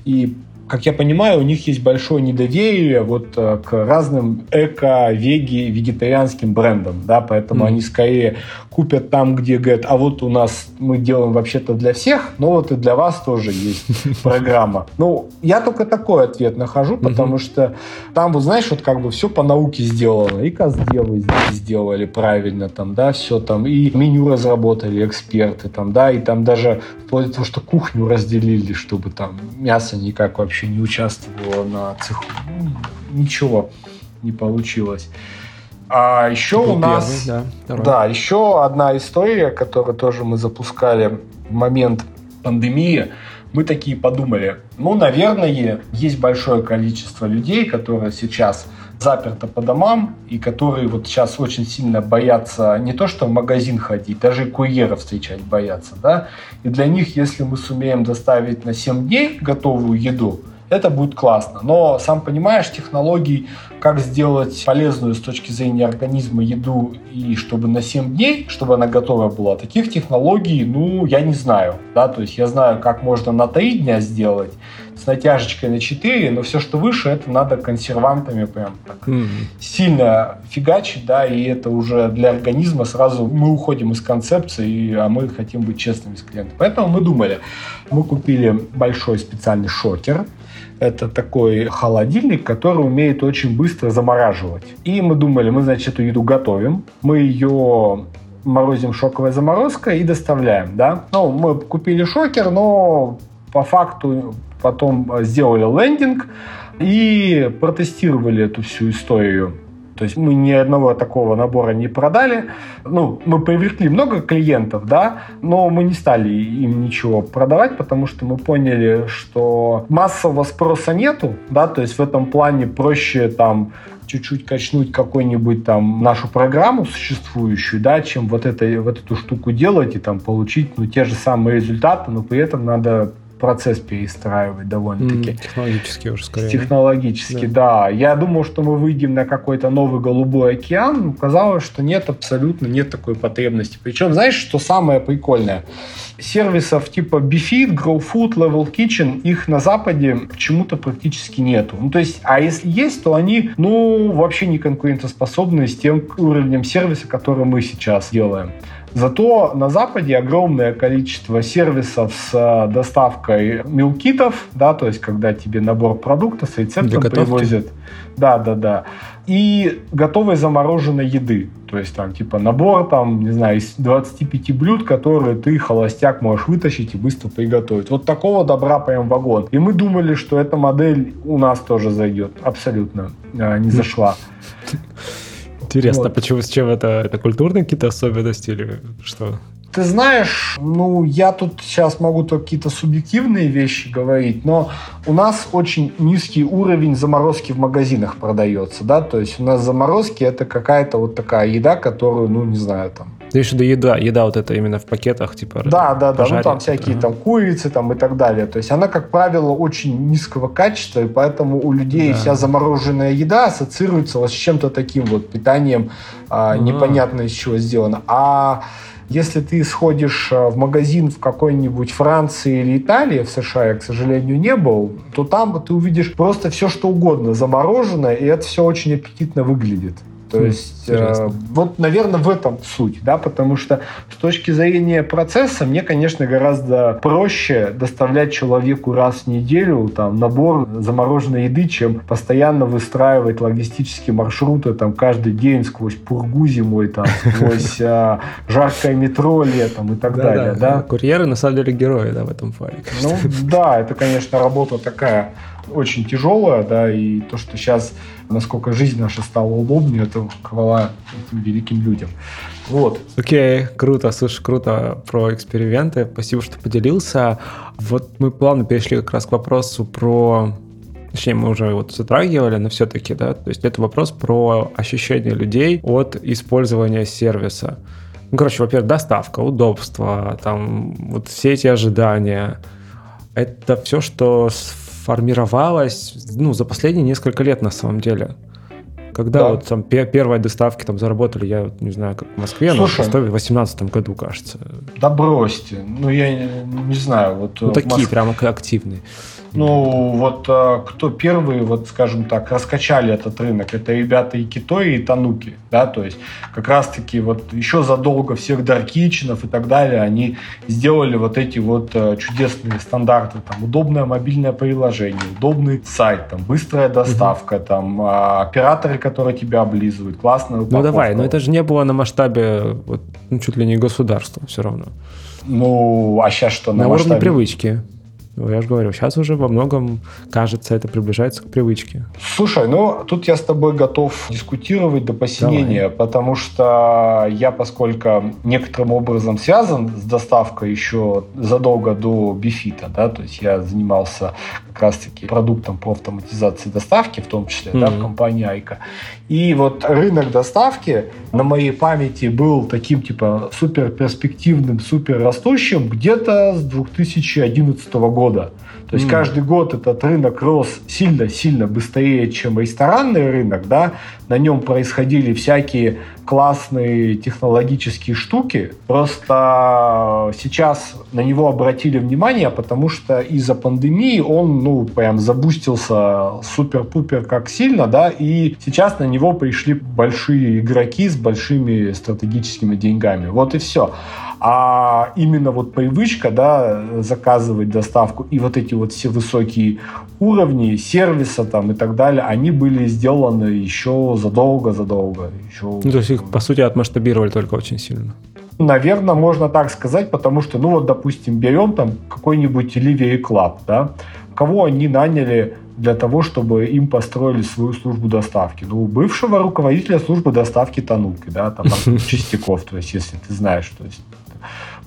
И как я понимаю, у них есть большое недоверие вот э, к разным эко, веги, вегетарианским брендам, да, поэтому mm. они скорее купят там, где говорят, а вот у нас мы делаем вообще-то для всех, но вот и для вас тоже есть (laughs) программа. Ну, я только такой ответ нахожу, потому что там, вот знаешь, вот как бы все по науке сделано, и каздевы сделали правильно, там, да, все там, и меню разработали эксперты, там, да, и там даже вплоть до того, что кухню разделили, чтобы там мясо никак вообще вообще не участвовала на цеху. Ну, ничего не получилось. А еще у нас... Первый, да, да, еще одна история, которую тоже мы запускали в момент пандемии. Мы такие подумали, ну, наверное, есть большое количество людей, которые сейчас заперты по домам и которые вот сейчас очень сильно боятся не то что в магазин ходить, даже курьеров встречать боятся, да. И для них, если мы сумеем доставить на 7 дней готовую еду, это будет классно. Но, сам понимаешь, технологий, как сделать полезную с точки зрения организма еду и чтобы на 7 дней, чтобы она готова была, таких технологий, ну, я не знаю. Да? То есть я знаю, как можно на 3 дня сделать, с натяжечкой на 4, но все, что выше, это надо консервантами прям так mm-hmm. сильно фигачить, да, и это уже для организма сразу мы уходим из концепции, а мы хотим быть честными с клиентом. Поэтому мы думали, мы купили большой специальный шокер, это такой холодильник, который умеет очень быстро замораживать. И мы думали, мы, значит, эту еду готовим, мы ее морозим шоковой заморозкой и доставляем, да. Ну, мы купили шокер, но по факту потом сделали лендинг и протестировали эту всю историю то есть мы ни одного такого набора не продали. Ну, мы привлекли много клиентов, да, но мы не стали им ничего продавать, потому что мы поняли, что массового спроса нету, да, то есть в этом плане проще там чуть-чуть качнуть какую-нибудь там нашу программу существующую, да, чем вот, это, вот эту штуку делать и там получить ну, те же самые результаты, но при этом надо процесс перестраивать довольно-таки. Mm, технологически уже скорее. Технологически, да. да. Я думал, что мы выйдем на какой-то новый голубой океан. Казалось, что нет, абсолютно нет такой потребности. Причем, знаешь, что самое прикольное? Сервисов типа BeFit, GrowFood, Level Kitchen, их на Западе почему-то практически нету. Ну, то есть, а если есть, то они, ну, вообще не конкурентоспособны с тем уровнем сервиса, который мы сейчас делаем. Зато на Западе огромное количество сервисов с э, доставкой милкитов, да, то есть когда тебе набор продуктов с рецептом привозят. Да, да, да. И готовой замороженной еды. То есть там типа набор там, не знаю, из 25 блюд, которые ты, холостяк, можешь вытащить и быстро приготовить. Вот такого добра прям вагон. И мы думали, что эта модель у нас тоже зайдет. Абсолютно э, не зашла. (laughs) Интересно, вот. почему, с чем это? Это культурные какие-то особенности или что? Ты знаешь, ну, я тут сейчас могу только какие-то субъективные вещи говорить, но у нас очень низкий уровень заморозки в магазинах продается, да, то есть у нас заморозки это какая-то вот такая еда, которую, ну, не знаю, там, ты имеешь в виду еда, еда вот это именно в пакетах, типа Да, да, да, ну там всякие там курицы там и так далее. То есть она, как правило, очень низкого качества, и поэтому у людей да. вся замороженная еда ассоциируется вот с чем-то таким вот питанием а, непонятно из чего сделано. А если ты сходишь а, в магазин в какой-нибудь Франции или Италии, в США я, к сожалению, не был, то там ты увидишь просто все, что угодно замороженное, и это все очень аппетитно выглядит. То хм, есть, э, вот, наверное, в этом суть, да, потому что с точки зрения процесса мне, конечно, гораздо проще доставлять человеку раз в неделю там набор замороженной еды, чем постоянно выстраивать логистические маршруты там каждый день сквозь пургу зимой, там, сквозь (laughs) э, жаркое метро летом и так далее, да. Курьеры, на самом деле, герои, да, в этом файле. Ну, да, это, конечно, работа такая очень тяжелая, да, и то, что сейчас, насколько жизнь наша стала удобнее, это хвала этим великим людям. Вот. Окей, okay, круто, слушай, круто про эксперименты. Спасибо, что поделился. Вот мы плавно перешли как раз к вопросу про точнее, мы уже вот затрагивали, но все-таки, да, то есть это вопрос про ощущение людей от использования сервиса. Ну, короче, во-первых, доставка, удобство, там вот все эти ожидания. Это все, что формировалась ну, за последние несколько лет на самом деле. Когда да. вот там первые доставки там заработали, я не знаю, как в Москве, Слушай, но в 2018 году, кажется. Да бросьте. Ну, я не, не знаю. Вот ну, такие Моск... прямо активные. Ну, вот а, кто первые, вот, скажем так, раскачали этот рынок, это ребята и Китой, и Тануки, да, то есть как раз-таки вот еще задолго всех Даркичинов и так далее, они сделали вот эти вот а, чудесные стандарты, там, удобное мобильное приложение, удобный сайт, там, быстрая доставка, угу. там, а, операторы, которые тебя облизывают, классная упаковка. Ну, давай, но это же не было на масштабе, вот, ну, чуть ли не государства все равно. Ну, а сейчас что? На, на масштабе... уровне привычки. Ну, я же говорю, сейчас уже во многом, кажется, это приближается к привычке. Слушай, ну, тут я с тобой готов дискутировать до посинения, Давай. потому что я, поскольку некоторым образом связан с доставкой еще задолго до Бифита, да, то есть я занимался как раз-таки продуктом по автоматизации доставки, в том числе, mm-hmm. да, в компании Айка. И вот рынок доставки на моей памяти был таким, типа, супер перспективным, супер растущим где-то с 2011 года года. То есть mm. каждый год этот рынок рос сильно-сильно быстрее, чем ресторанный рынок, да, на нем происходили всякие классные технологические штуки, просто сейчас на него обратили внимание, потому что из-за пандемии он, ну, прям забустился супер-пупер как сильно, да, и сейчас на него пришли большие игроки с большими стратегическими деньгами. Вот и все. А именно вот привычка, да, заказывать доставку и вот эти вот все высокие уровни сервиса там и так далее, они были сделаны еще задолго-задолго. Еще... Ну, то есть их, по сути, отмасштабировали только очень сильно. Наверное, можно так сказать, потому что, ну вот, допустим, берем там какой-нибудь Delivery Club, да, кого они наняли для того, чтобы им построили свою службу доставки. Ну, бывшего руководителя службы доставки Тануки, да, там (laughs) Чистяков, то есть, если ты знаешь, то есть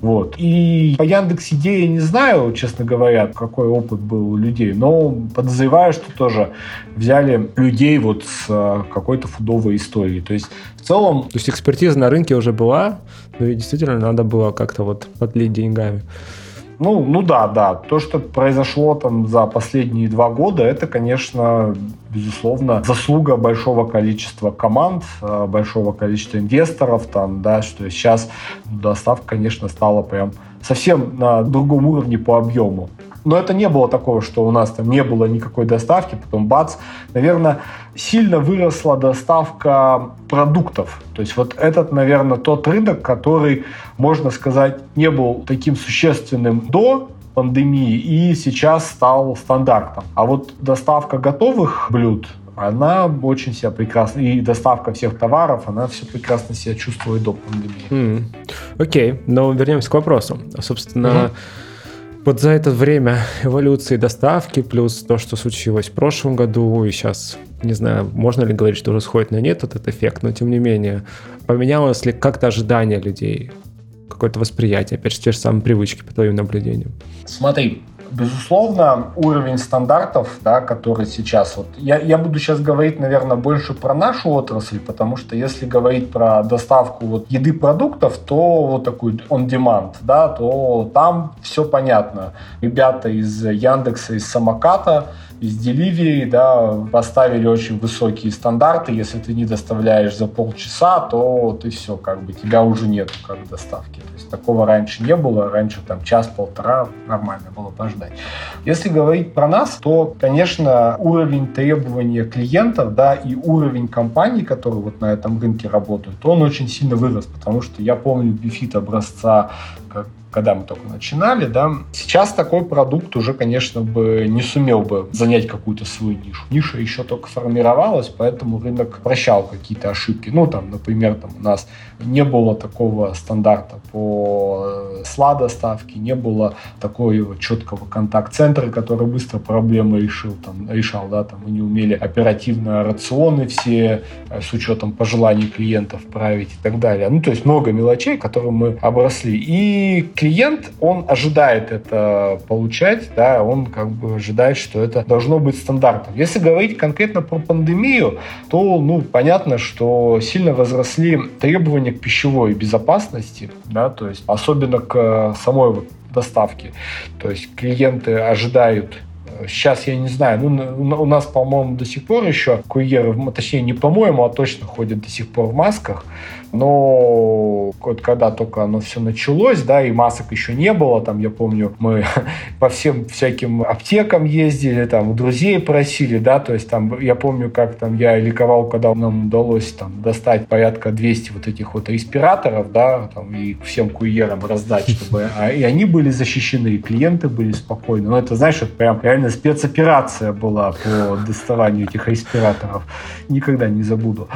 Вот. И по Яндекс я не знаю, честно говоря, какой опыт был у людей, но подозреваю, что тоже взяли людей вот с э, какой-то фудовой историей. То есть в целом... То есть экспертиза на рынке уже была, но и действительно надо было как-то вот подлить деньгами. Ну, ну да, да. То, что произошло там за последние два года, это, конечно, безусловно, заслуга большого количества команд, э, большого количества инвесторов, там, да, что сейчас доставка, конечно, стала прям совсем на другом уровне по объему. Но это не было такого, что у нас там не было никакой доставки, потом бац. Наверное, сильно выросла доставка продуктов. То есть вот этот, наверное, тот рынок, который, можно сказать, не был таким существенным до пандемии и сейчас стал стандартом. А вот доставка готовых блюд, она очень себя прекрасно, и доставка всех товаров, она все прекрасно себя чувствует до пандемии. Mm. Окей, но вернемся к вопросу. Собственно, mm-hmm вот за это время эволюции доставки, плюс то, что случилось в прошлом году, и сейчас, не знаю, можно ли говорить, что уже сходит на нет этот эффект, но тем не менее, поменялось ли как-то ожидание людей, какое-то восприятие, опять же, те же самые привычки по твоим наблюдениям? Смотри, Безусловно, уровень стандартов, да, который сейчас... Вот, я, я буду сейчас говорить, наверное, больше про нашу отрасль, потому что если говорить про доставку вот, еды продуктов, то вот такой on-demand, да, то там все понятно. Ребята из Яндекса, из Самоката, из Delivery, да, поставили очень высокие стандарты. Если ты не доставляешь за полчаса, то ты все, как бы тебя уже нет как доставки. То есть такого раньше не было. Раньше там час-полтора нормально было пождать. Если говорить про нас, то, конечно, уровень требования клиентов, да, и уровень компаний, которые вот на этом рынке работают, он очень сильно вырос, потому что я помню бифит образца как когда мы только начинали, да. Сейчас такой продукт уже, конечно, бы не сумел бы занять какую-то свою нишу. Ниша еще только формировалась, поэтому рынок прощал какие-то ошибки. Ну, там, например, там у нас не было такого стандарта по э, сла-доставке, не было такого четкого контакт-центра, который быстро проблемы решил, там, решал, да, там мы не умели оперативно рационы все э, с учетом пожеланий клиентов править и так далее. Ну, то есть много мелочей, которые мы обросли. И клиент, он ожидает это получать, да, он как бы ожидает, что это должно быть стандартом. Если говорить конкретно про пандемию, то, ну, понятно, что сильно возросли требования к пищевой безопасности, да, то есть особенно к самой вот доставке. То есть клиенты ожидают Сейчас я не знаю, ну, у нас, по-моему, до сих пор еще курьеры, точнее, не по-моему, а точно ходят до сих пор в масках но вот когда только оно все началось, да, и масок еще не было, там, я помню, мы (laughs) по всем всяким аптекам ездили, там, у друзей просили, да, то есть там, я помню, как там я ликовал, когда нам удалось там достать порядка 200 вот этих вот респираторов, да, там, и всем курьерам раздать, чтобы, а, и они были защищены, и клиенты были спокойны, ну, это, знаешь, это прям реально спецоперация была по доставанию этих респираторов, никогда не забуду.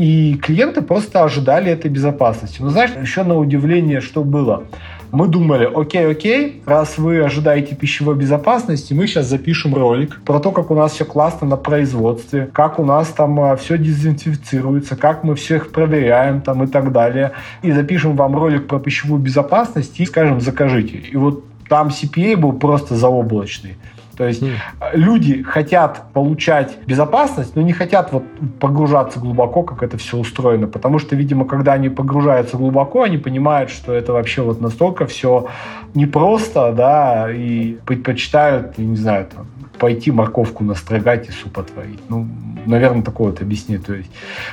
И клиенты просто ожидали этой безопасности. Но знаешь, еще на удивление, что было. Мы думали, окей, окей, раз вы ожидаете пищевой безопасности, мы сейчас запишем ролик про то, как у нас все классно на производстве, как у нас там а, все дезинфицируется, как мы всех проверяем там и так далее. И запишем вам ролик про пищевую безопасность и скажем, закажите. И вот там CPA был просто заоблачный. То есть mm. люди хотят получать безопасность, но не хотят вот погружаться глубоко, как это все устроено. Потому что, видимо, когда они погружаются глубоко, они понимают, что это вообще вот настолько все непросто, да, и предпочитают, я не знаю, там, пойти морковку настрогать и суп отварить. Ну, наверное, такое вот. То есть.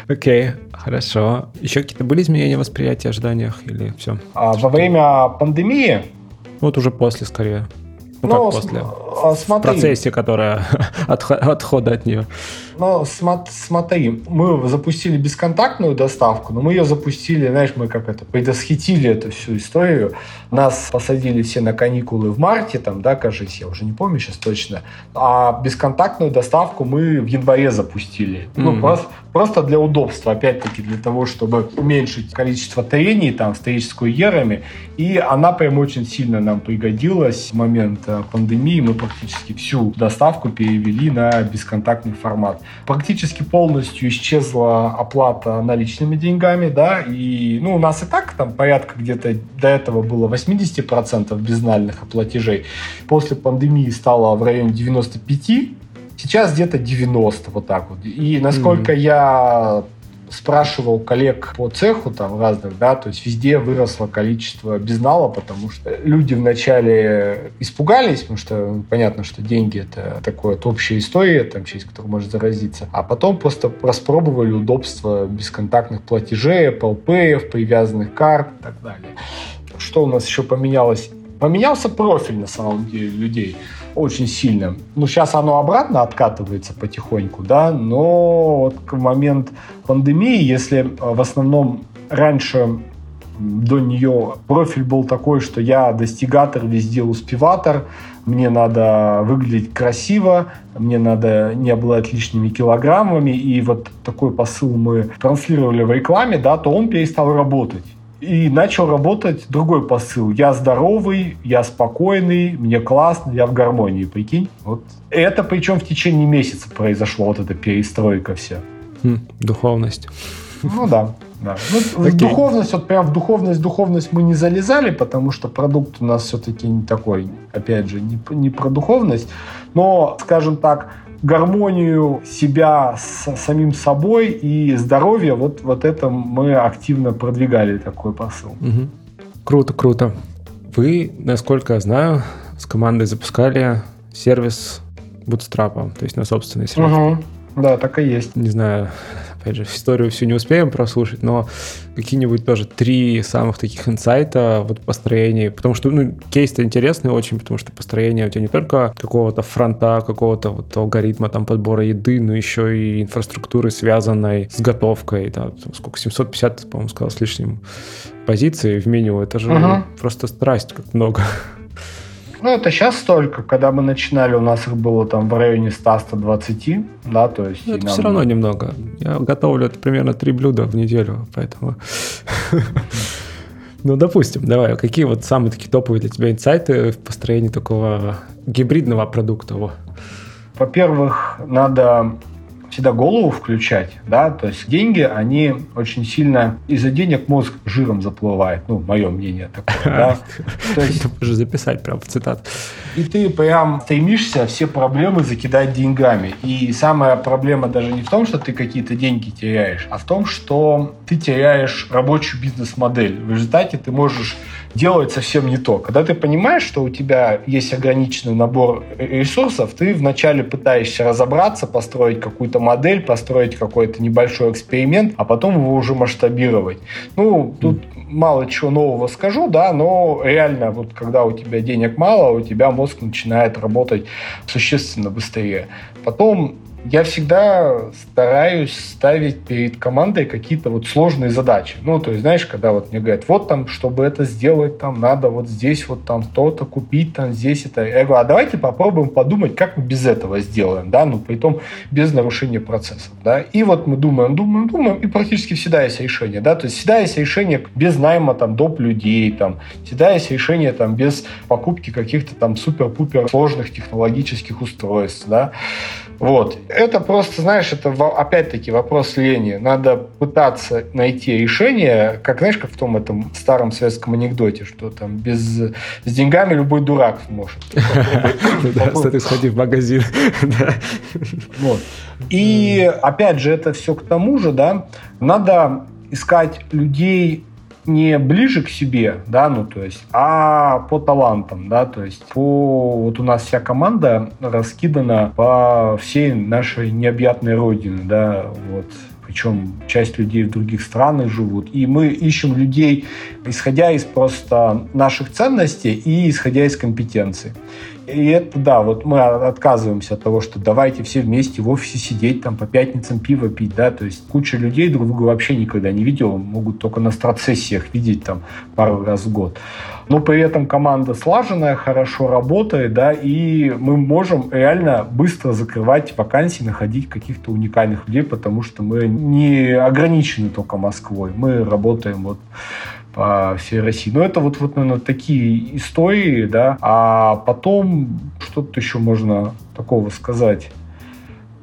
Окей, okay, хорошо. Еще какие-то были изменения в восприятии, ожиданиях или все? А, во время пандемии? Вот уже после, скорее. Ну, ну как после? А, смотри. В процессе, которое (laughs) от, отхода от нее. Ну, смотри, мы запустили бесконтактную доставку, но мы ее запустили, знаешь, мы как это, предосхитили эту всю историю. Нас посадили все на каникулы в марте, там, да, кажется, я уже не помню сейчас точно. А бесконтактную доставку мы в январе запустили. Mm-hmm. Ну, просто, просто для удобства, опять-таки, для того, чтобы уменьшить количество трений, там, с курьерами. И она прям очень сильно нам пригодилась в момент э, пандемии. Мы практически всю доставку перевели на бесконтактный формат. Практически полностью исчезла оплата наличными деньгами, да, и, ну, у нас и так там порядка где-то до этого было 80% безнальных платежей. После пандемии стало в районе 95%, сейчас где-то 90 вот так вот. И насколько mm-hmm. я спрашивал коллег по цеху там разных, да, то есть везде выросло количество безнала, потому что люди вначале испугались, потому что понятно, что деньги это такое это общая история, там через которую может заразиться, а потом просто распробовали удобство бесконтактных платежей, Apple Pay, привязанных карт и так далее. Что у нас еще поменялось? Поменялся профиль, на самом деле, людей очень сильно. Ну, сейчас оно обратно откатывается потихоньку, да, но вот в момент пандемии, если э, в основном раньше до нее профиль был такой, что я достигатор, везде успеватор, мне надо выглядеть красиво, мне надо не обладать лишними килограммами, и вот такой посыл мы транслировали в рекламе, да, то он перестал работать. И начал работать другой посыл. Я здоровый, я спокойный, мне классно, я в гармонии, прикинь. Вот. Это причем в течение месяца произошло вот эта перестройка вся. Хм, духовность. Ну да. Да. Ну, в духовность, вот прям в духовность, духовность мы не залезали, потому что продукт у нас все-таки не такой, опять же, не, не про духовность. Но, скажем так, гармонию себя с самим собой и здоровье, вот, вот это мы активно продвигали такой посыл. Угу. Круто, круто. Вы, насколько я знаю, с командой запускали сервис Bootstrap, то есть на собственный сервис. Угу. Да, так и есть. Не знаю, опять же, историю всю не успеем прослушать, но какие-нибудь тоже три самых таких инсайта вот построения, потому что, ну, кейс-то интересный очень, потому что построение у тебя не только какого-то фронта, какого-то вот алгоритма там подбора еды, но еще и инфраструктуры, связанной с готовкой, да, сколько, 750, по-моему, сказал, с лишним позиций в меню, это же uh-huh. просто страсть как много. Ну, это сейчас столько. Когда мы начинали, у нас их было там в районе 100-120, да, то есть... Ну, это все равно немного. Я готовлю это примерно три блюда в неделю, поэтому... (laughs) Ну, допустим, давай, какие вот самые такие топовые для тебя инсайты в построении такого гибридного продукта? Во-первых, надо всегда голову включать, да, то есть деньги, они очень сильно, из-за денег мозг жиром заплывает, ну, мое мнение такое, да. (laughs) То есть... Можно записать прям в цитат. И ты прям стремишься все проблемы закидать деньгами. И самая проблема даже не в том, что ты какие-то деньги теряешь, а в том, что ты теряешь рабочую бизнес-модель. В результате ты можешь делать совсем не то. Когда ты понимаешь, что у тебя есть ограниченный набор ресурсов, ты вначале пытаешься разобраться, построить какую-то модель, построить какой-то небольшой эксперимент, а потом его уже масштабировать. Ну, тут мало чего нового скажу, да, но реально, вот когда у тебя денег мало, у тебя мозг начинает работать существенно быстрее. Потом я всегда стараюсь ставить перед командой какие-то вот сложные задачи. Ну, то есть, знаешь, когда вот мне говорят, вот там, чтобы это сделать, там надо вот здесь вот там то-то купить, там здесь это. Я говорю, а давайте попробуем подумать, как мы без этого сделаем, да, ну, при том без нарушения процессов, да. И вот мы думаем, думаем, думаем, и практически всегда есть решение, да, то есть всегда есть решение без найма там доп. людей, там, всегда есть решение там без покупки каких-то там супер-пупер сложных технологических устройств, да. Вот. Это просто, знаешь, это опять-таки вопрос лени. Надо пытаться найти решение, как, знаешь, как в том этом старом советском анекдоте, что там без, с деньгами любой дурак может. Да, сходи в магазин. (laughs) И, опять же, это все к тому же, да, надо искать людей не ближе к себе, да, ну, то есть, а по талантам, да, то есть, по, вот у нас вся команда раскидана по всей нашей необъятной родине, да, вот, причем часть людей в других странах живут. И мы ищем людей, исходя из просто наших ценностей и исходя из компетенций. И это, да, вот мы отказываемся от того, что давайте все вместе в офисе сидеть, там по пятницам пиво пить, да, то есть куча людей друг друга вообще никогда не видел, могут только на страцессиях видеть там пару раз в год. Но при этом команда слаженная, хорошо работает, да, и мы можем реально быстро закрывать вакансии, находить каких-то уникальных людей, потому что мы не ограничены только Москвой, мы работаем вот по всей России. Но это вот, вот наверное, такие истории, да. А потом, что что тут еще можно такого сказать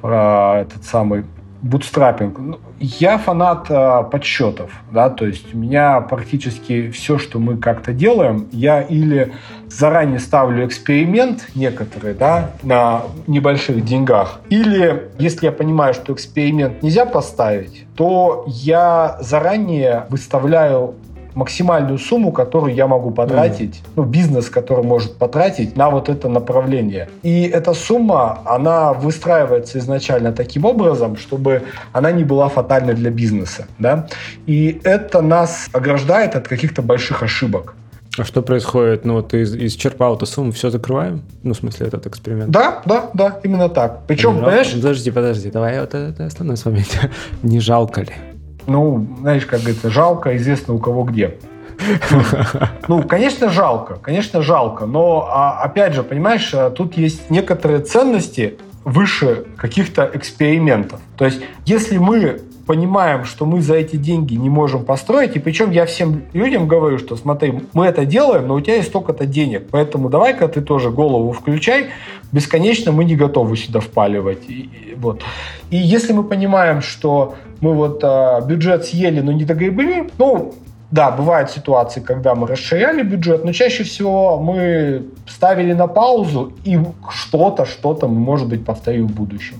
про этот самый бутстрапинг. Ну, я фанат э, подсчетов, да, то есть у меня практически все, что мы как-то делаем, я или заранее ставлю эксперимент некоторые, да, на небольших деньгах, или если я понимаю, что эксперимент нельзя поставить, то я заранее выставляю максимальную сумму, которую я могу потратить, mm. ну, бизнес, который может потратить на вот это направление. И эта сумма, она выстраивается изначально таким образом, чтобы она не была фатальной для бизнеса, да. И это нас ограждает от каких-то больших ошибок. А что происходит? Ну, ты исчерпал эту сумму, все закрываем? Ну, в смысле, этот эксперимент? Да, да, да, именно так. Причем, ну, понимаешь... Подожди, подожди, давай вот это основной с вами. (laughs) Не жалко ли? Ну, знаешь, как говорится, жалко, известно у кого где. (laughs) Ну, конечно, жалко, конечно, жалко. Но, а, опять же, понимаешь, а, тут есть некоторые ценности выше каких-то экспериментов. То есть, если мы понимаем, что мы за эти деньги не можем построить, и причем я всем людям говорю, что смотри, мы это делаем, но у тебя есть столько-то денег, поэтому давай-ка ты тоже голову включай, бесконечно мы не готовы сюда впаливать. И, и, вот. и если мы понимаем, что мы вот а, бюджет съели, но не догребли, ну, да, бывают ситуации, когда мы расширяли бюджет, но чаще всего мы ставили на паузу, и что-то, что-то мы, может быть, повторим в будущем.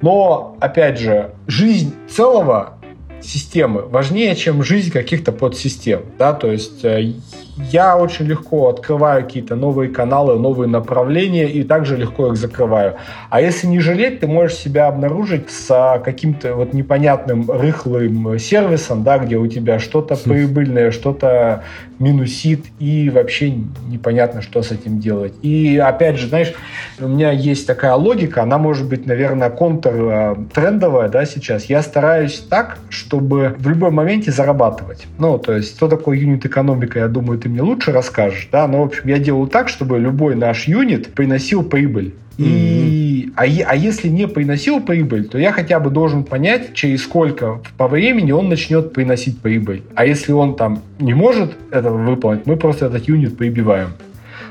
Но, опять же, жизнь целого системы важнее, чем жизнь каких-то подсистем. Да? То есть э, я очень легко открываю какие-то новые каналы, новые направления и также легко их закрываю. А если не жалеть, ты можешь себя обнаружить с каким-то вот непонятным рыхлым сервисом, да, где у тебя что-то хм. прибыльное, что-то минусит и вообще непонятно, что с этим делать. И опять же, знаешь, у меня есть такая логика, она может быть, наверное, контр-трендовая, да, сейчас. Я стараюсь так, чтобы в любом моменте зарабатывать. Ну, то есть, что такое юнит-экономика, я думаю, ты мне лучше расскажешь, да, но, в общем, я делаю так, чтобы любой наш юнит приносил прибыль. И, а, а если не приносил прибыль, то я хотя бы должен понять, через сколько по времени он начнет приносить прибыль. А если он там не может этого выполнить, мы просто этот юнит прибиваем.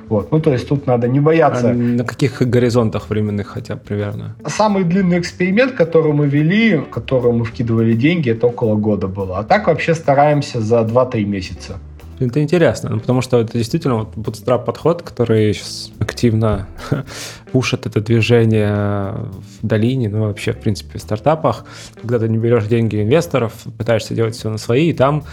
Вот. Ну, то есть тут надо не бояться. А на каких горизонтах временных хотя бы примерно? Самый длинный эксперимент, который мы вели, в который мы вкидывали деньги, это около года было. А так вообще стараемся за 2-3 месяца. Это интересно, ну, потому что это действительно вот bootstrap подход, который сейчас активно (laughs) пушит это движение в долине, ну вообще в принципе в стартапах, когда ты не берешь деньги инвесторов, пытаешься делать все на свои, и там,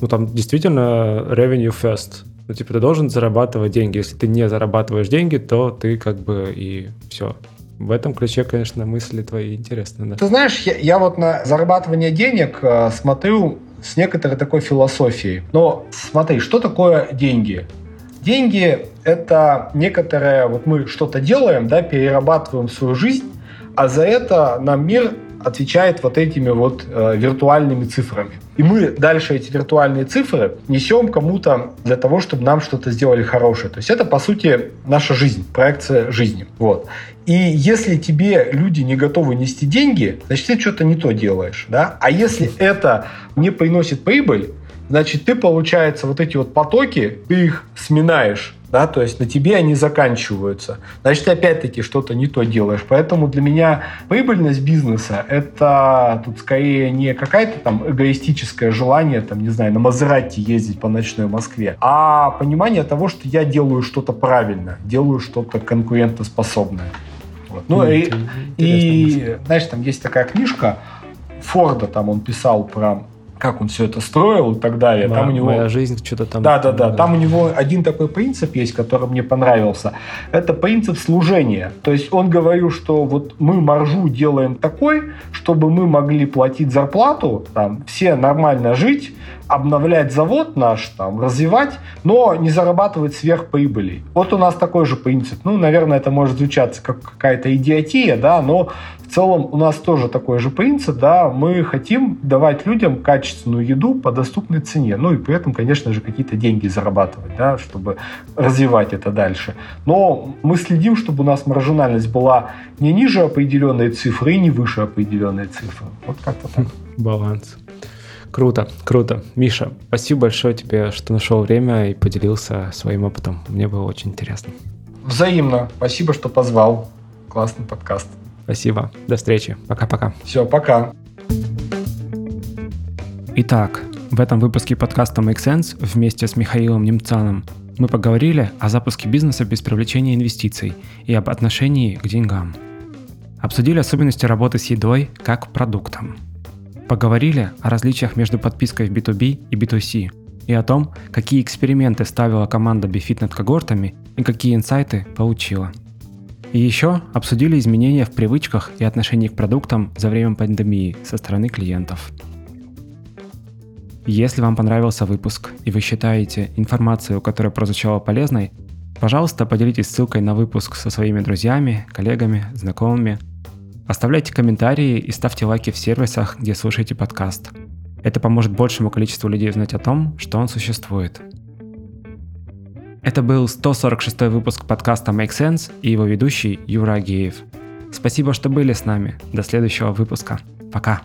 ну там действительно revenue first, ну типа ты должен зарабатывать деньги, если ты не зарабатываешь деньги, то ты как бы и все, в этом ключе, конечно, мысли твои интересны. Да. Ты знаешь, я, я вот на зарабатывание денег э, смотрю с некоторой такой философией. Но смотри, что такое деньги? Деньги – это некоторое, вот мы что-то делаем, да, перерабатываем свою жизнь, а за это нам мир отвечает вот этими вот э, виртуальными цифрами. И мы дальше эти виртуальные цифры несем кому-то для того, чтобы нам что-то сделали хорошее. То есть это, по сути, наша жизнь, проекция жизни. Вот. И если тебе люди не готовы нести деньги, значит, ты что-то не то делаешь. Да? А если это не приносит прибыль, значит, ты, получается, вот эти вот потоки, ты их сминаешь да, то есть на тебе они заканчиваются. Значит, опять-таки что-то не то делаешь. Поэтому для меня прибыльность бизнеса – это тут скорее не какая-то там эгоистическое желание, там, не знаю, на Мазерати ездить по ночной Москве, а понимание того, что я делаю что-то правильно, делаю что-то конкурентоспособное. Вот. Ну, ну и, и, знаешь, там есть такая книжка Форда, там он писал про как он все это строил и так далее. Моя, там у него... моя жизнь что-то там... Да, да, да. Там у него один такой принцип есть, который мне понравился. Это принцип служения. То есть он говорил, что вот мы маржу делаем такой, чтобы мы могли платить зарплату, там, все нормально жить, обновлять завод наш, там, развивать, но не зарабатывать сверхприбыли. Вот у нас такой же принцип. Ну, наверное, это может звучать как какая-то идиотия, да, но в целом у нас тоже такой же принцип, да, мы хотим давать людям качественную еду по доступной цене, ну и при этом, конечно же, какие-то деньги зарабатывать, да, чтобы развивать это дальше. Но мы следим, чтобы у нас маржинальность была не ниже определенной цифры и не выше определенной цифры. Вот как-то так. Баланс. Круто, круто. Миша, спасибо большое тебе, что нашел время и поделился своим опытом. Мне было очень интересно. Взаимно. Спасибо, что позвал. Классный подкаст. Спасибо. До встречи. Пока-пока. Все, пока. Итак, в этом выпуске подкаста Make Sense вместе с Михаилом Немцаном мы поговорили о запуске бизнеса без привлечения инвестиций и об отношении к деньгам. Обсудили особенности работы с едой как продуктом. Поговорили о различиях между подпиской в B2B и B2C и о том, какие эксперименты ставила команда Befit над когортами и какие инсайты получила. И еще обсудили изменения в привычках и отношении к продуктам за время пандемии со стороны клиентов. Если вам понравился выпуск и вы считаете информацию, которая прозвучала полезной, пожалуйста, поделитесь ссылкой на выпуск со своими друзьями, коллегами, знакомыми. Оставляйте комментарии и ставьте лайки в сервисах, где слушаете подкаст. Это поможет большему количеству людей узнать о том, что он существует. Это был 146 выпуск подкаста Make Sense и его ведущий Юра Агеев. Спасибо, что были с нами. До следующего выпуска. Пока.